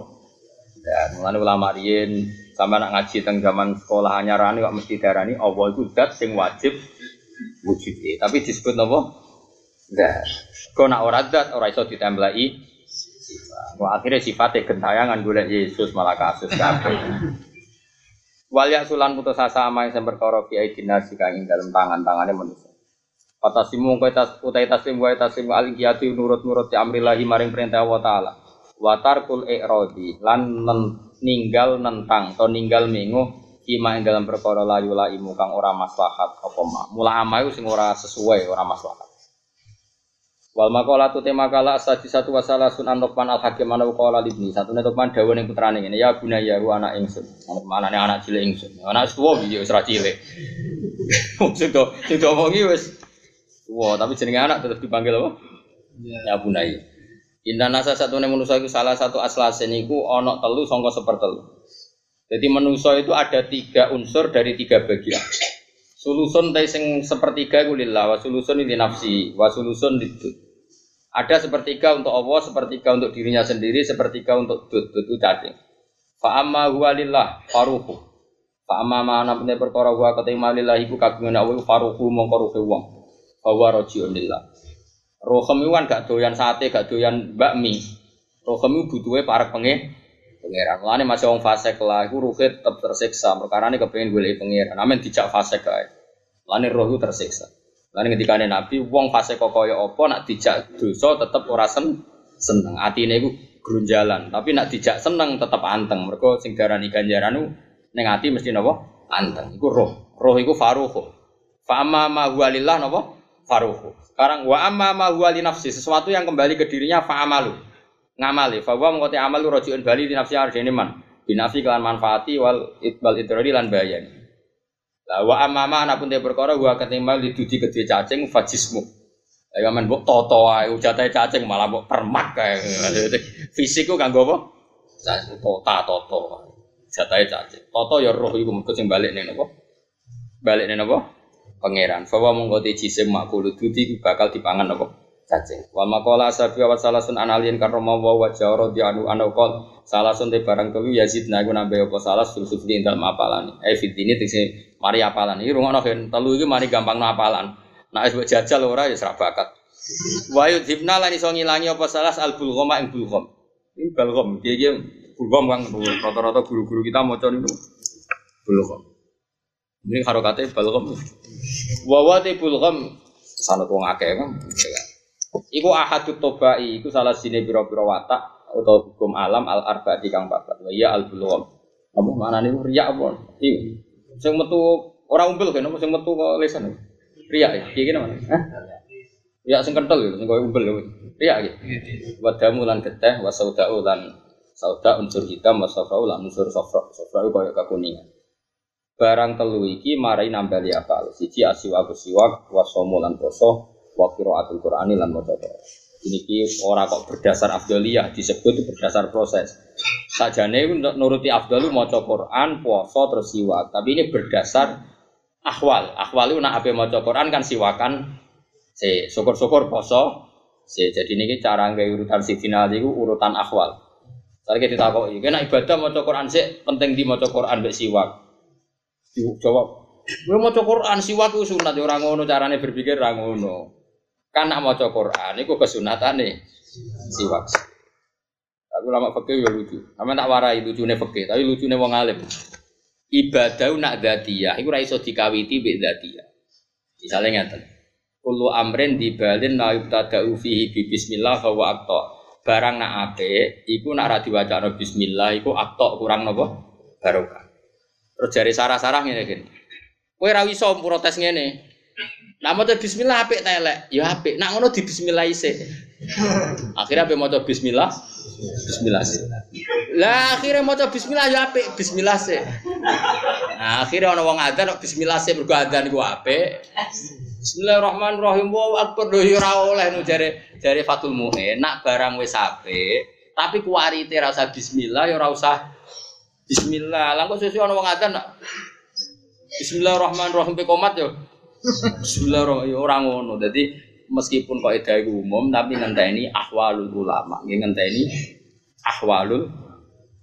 Ya, mulane ulama riyen sama nak ngaji teng zaman sekolah anyarane kok mesti darani Allah itu zat sing wajib wujud. Tapi disebut napa? Zat. Kok nak ora zat ora iso ditembelai. Wah, akhirnya sifatnya gentayangan golek Yesus malah kasus kabeh. Wal sulan putus asa ama yang perkara fi aidina sika ing dalam tangan-tangane manusia. Fatasimu kowe tas utai taslim wa taslim al nurut-nurut ti amrillahi maring perintah Allah taala. Wa tarkul i'radi lan ninggal nentang atau ninggal mengu kima ing dalam perkara layu la imu kang ora maslahat apa ma. Mula ama sing ora sesuai ora maslahat. Wal makola tu tema kala asadi satu wasalah sun anokman al hakim mana ukola libni. Satu netokman dawan yang putrane ini ya guna ya ru anak ingsun. Anak mana nih anak cilik ingsun. Anak tua biji wis cilik. Tuh itu omongi wis tua tapi jenenge anak tetap dipanggil apa? Ya. Guna ya Indah nasa satu nih manusia itu salah satu aslasen itu onok telu songko sepertelu. Jadi manusia itu ada tiga unsur dari tiga bagian. Sulusun teh sing sepertiga iku lillah wa sulusun ini nafsi wa sulusun itu ada sepertiga untuk Allah, sepertiga untuk dirinya sendiri, sepertiga untuk dud, dud itu cacing. Fa amma huwa lillah faruhu. Fa amma ma ana pene perkara huwa ketima lillah iku kagungan Allah faruhu mongko ruhe wong. Fa huwa rajiun lillah. Rohem itu kan gak doyan sate, gak doyan bakmi. Rohem itu butuhnya para pengen pangeran. Mulane masih wong fasik lah, iku ruhe tetep tersiksa. Perkara ini kepengen golek pangeran. Amin dijak fasik kae. Mulane roh itu tersiksa. Ketika Nabi, wong fase kok kaya apa nak dijak dosa tetep ora sen seneng. Atine iku grunjalan, tapi nak dijak seneng tetep anteng. Mergo sing darani ganjaran ning ati mesti napa? Anteng. Iku roh. Roh iku faruhu. Fa amma ma huwa lillah? Faruhu. Sekarang wa amma ma huwa li nafsi, sesuatu yang kembali ke dirinya fa. Ngamali, fa wa mengkoti amalu rojiun bali di nafsi arjene man. Binafi kelan manfaati wal itbal idrari lan bayani. Lah wa amama anak pun perkara gua ketimbang diduji gede cacing fajismu. Ayo men mbok toto ae ujate cacing malah mbok permak kae. [laughs] Fisikku kanggo apa? Cacing tota toto. Jatahe cacing. Toto ya roh iku mengko sing balik ning napa? Balik ning napa? Pangeran. Fawa mongko te jisim makul dudi bakal dipangan apa? Cacing. Wal maqala asabi wa salasun analien karoma wa wa jawra di anu anu qol salasun te barang kuwi yazid na iku nambah apa salas sulsuf di dalam apalane. Eh fitini tekse Mari apalan. Ini rumah kan telu ini mari gampang no apalan. Nah es jajal ora ya serabakat. Wayu hibna lan iso ngilangi apa salah al bulgham ing. Ini bulgham. Dia dia bulgham kan rata-rata guru-guru kita mau niku bulgham. Ini harokate bulgham. Wawate bulgham sanad wong akeh kan. Iku ahadut tobai, iku salah sini biro-biro watak atau hukum alam al arbaati kang papat. Wa iya al bulgham. Apa mana nih riak apa? Iya. Sing metu orang umbel kan, sing metu kok lesan. Riak ya, iki mana? Hah? Ya sing kental gitu, sing koyo umbel ya. Riak ya. Wadamu lan geteh, wasaudau lan sauda unsur hitam, wasafrau lan unsur safra. Safra itu koyo kekuningan. Barang telu iki marai nambali akal. Siji asiwa siwak, wasomo lan poso, wa qiraatul Qur'ani lan maca ini ki orang kok berdasar afdaliyah disebut berdasar proses. Sajane nuruti afdalu maca Quran, puasa terus siwak. Tapi ini berdasar ahwal. Ahwal itu nak ape maca Quran kan siwakan si syukur-syukur poso. Si jadi ini cara nggak urutan si final itu urutan ahwal. Saya kita tahu, kena ibadah maca Quran sih penting di maca Quran mbek siwak. Jawab, gue maca Quran siwak itu sunat orang ngono carane berpikir orang ngono. Kan nak maca Quran iku kesunatane siwak. Aku lama fakir ya lucu. Sama tak warai lucune fakir, tapi lucune wong alim. Ibadah nak dzatiyah iku ora iso dikawiti mbek dzatiyah. Misale ngeten. Kullu amrin dibalin la yubtada'u fihi bi bismillah fa wa aqta. Barang nak ape, iku nak ra diwacana bismillah iku akta kurang napa? barokah. Terus jari sarah-sarah ngene gini. Kowe ra protes ngene. Nah maca bismillah apik ta elek? Ya apik. Nak ngono di bismillah isih. [laughs] Akhirnya apa maca bismillah? Bismillah sih. Lah akhirnya maca bismillah ya apik, bismillah sih. Nah, akhirnya ana wong adzan bismillah sih mergo adzan iku apik. Bismillahirrahmanirrahim. Wa akbar lho ya ora oleh nu jare jare Fatul Muin. Nak barang wis apik, tapi kuarite ra usah bismillah ya ora usah bismillah. Lah kok sesuk ana wong adzan nak Bismillahirrahmanirrahim pe komat yo. Bismillahirrahmanirrahim orang ngono. Jadi meskipun kok eda umum tapi ngenteni ahwalul ulama. Ngenteni ahwalul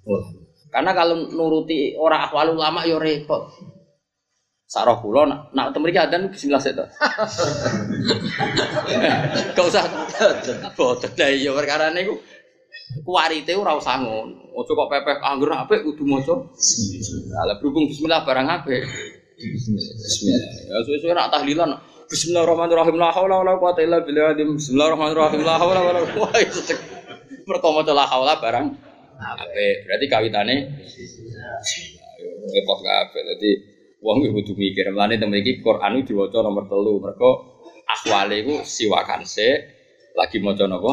ulama. Karena kalau nuruti orang ahwalul ulama yo repot. Sarah kula nak nak temriki adzan bismillah sik. [laughs] Gak usah [laughs] boten lah iya perkara niku kuarite ora usah ngono. Ojo kok pepeh anggur apik kudu maca bismillah. Lah berhubung bismillah barang apik. Bismillah. Ya suwe-suwe nak tahlilan. Bismillahirrahmanirrahim. La haula wala quwata illa billah. Bismillahirrahmanirrahim. La haula wala quwata billah. Mergo maca la haula barang apik. Berarti kawitane repot kabeh. Dadi wong iku kudu mikir. Mulane temen iki Quran diwaca nomor 3. Mergo ahwale iku siwakan se lagi maca napa?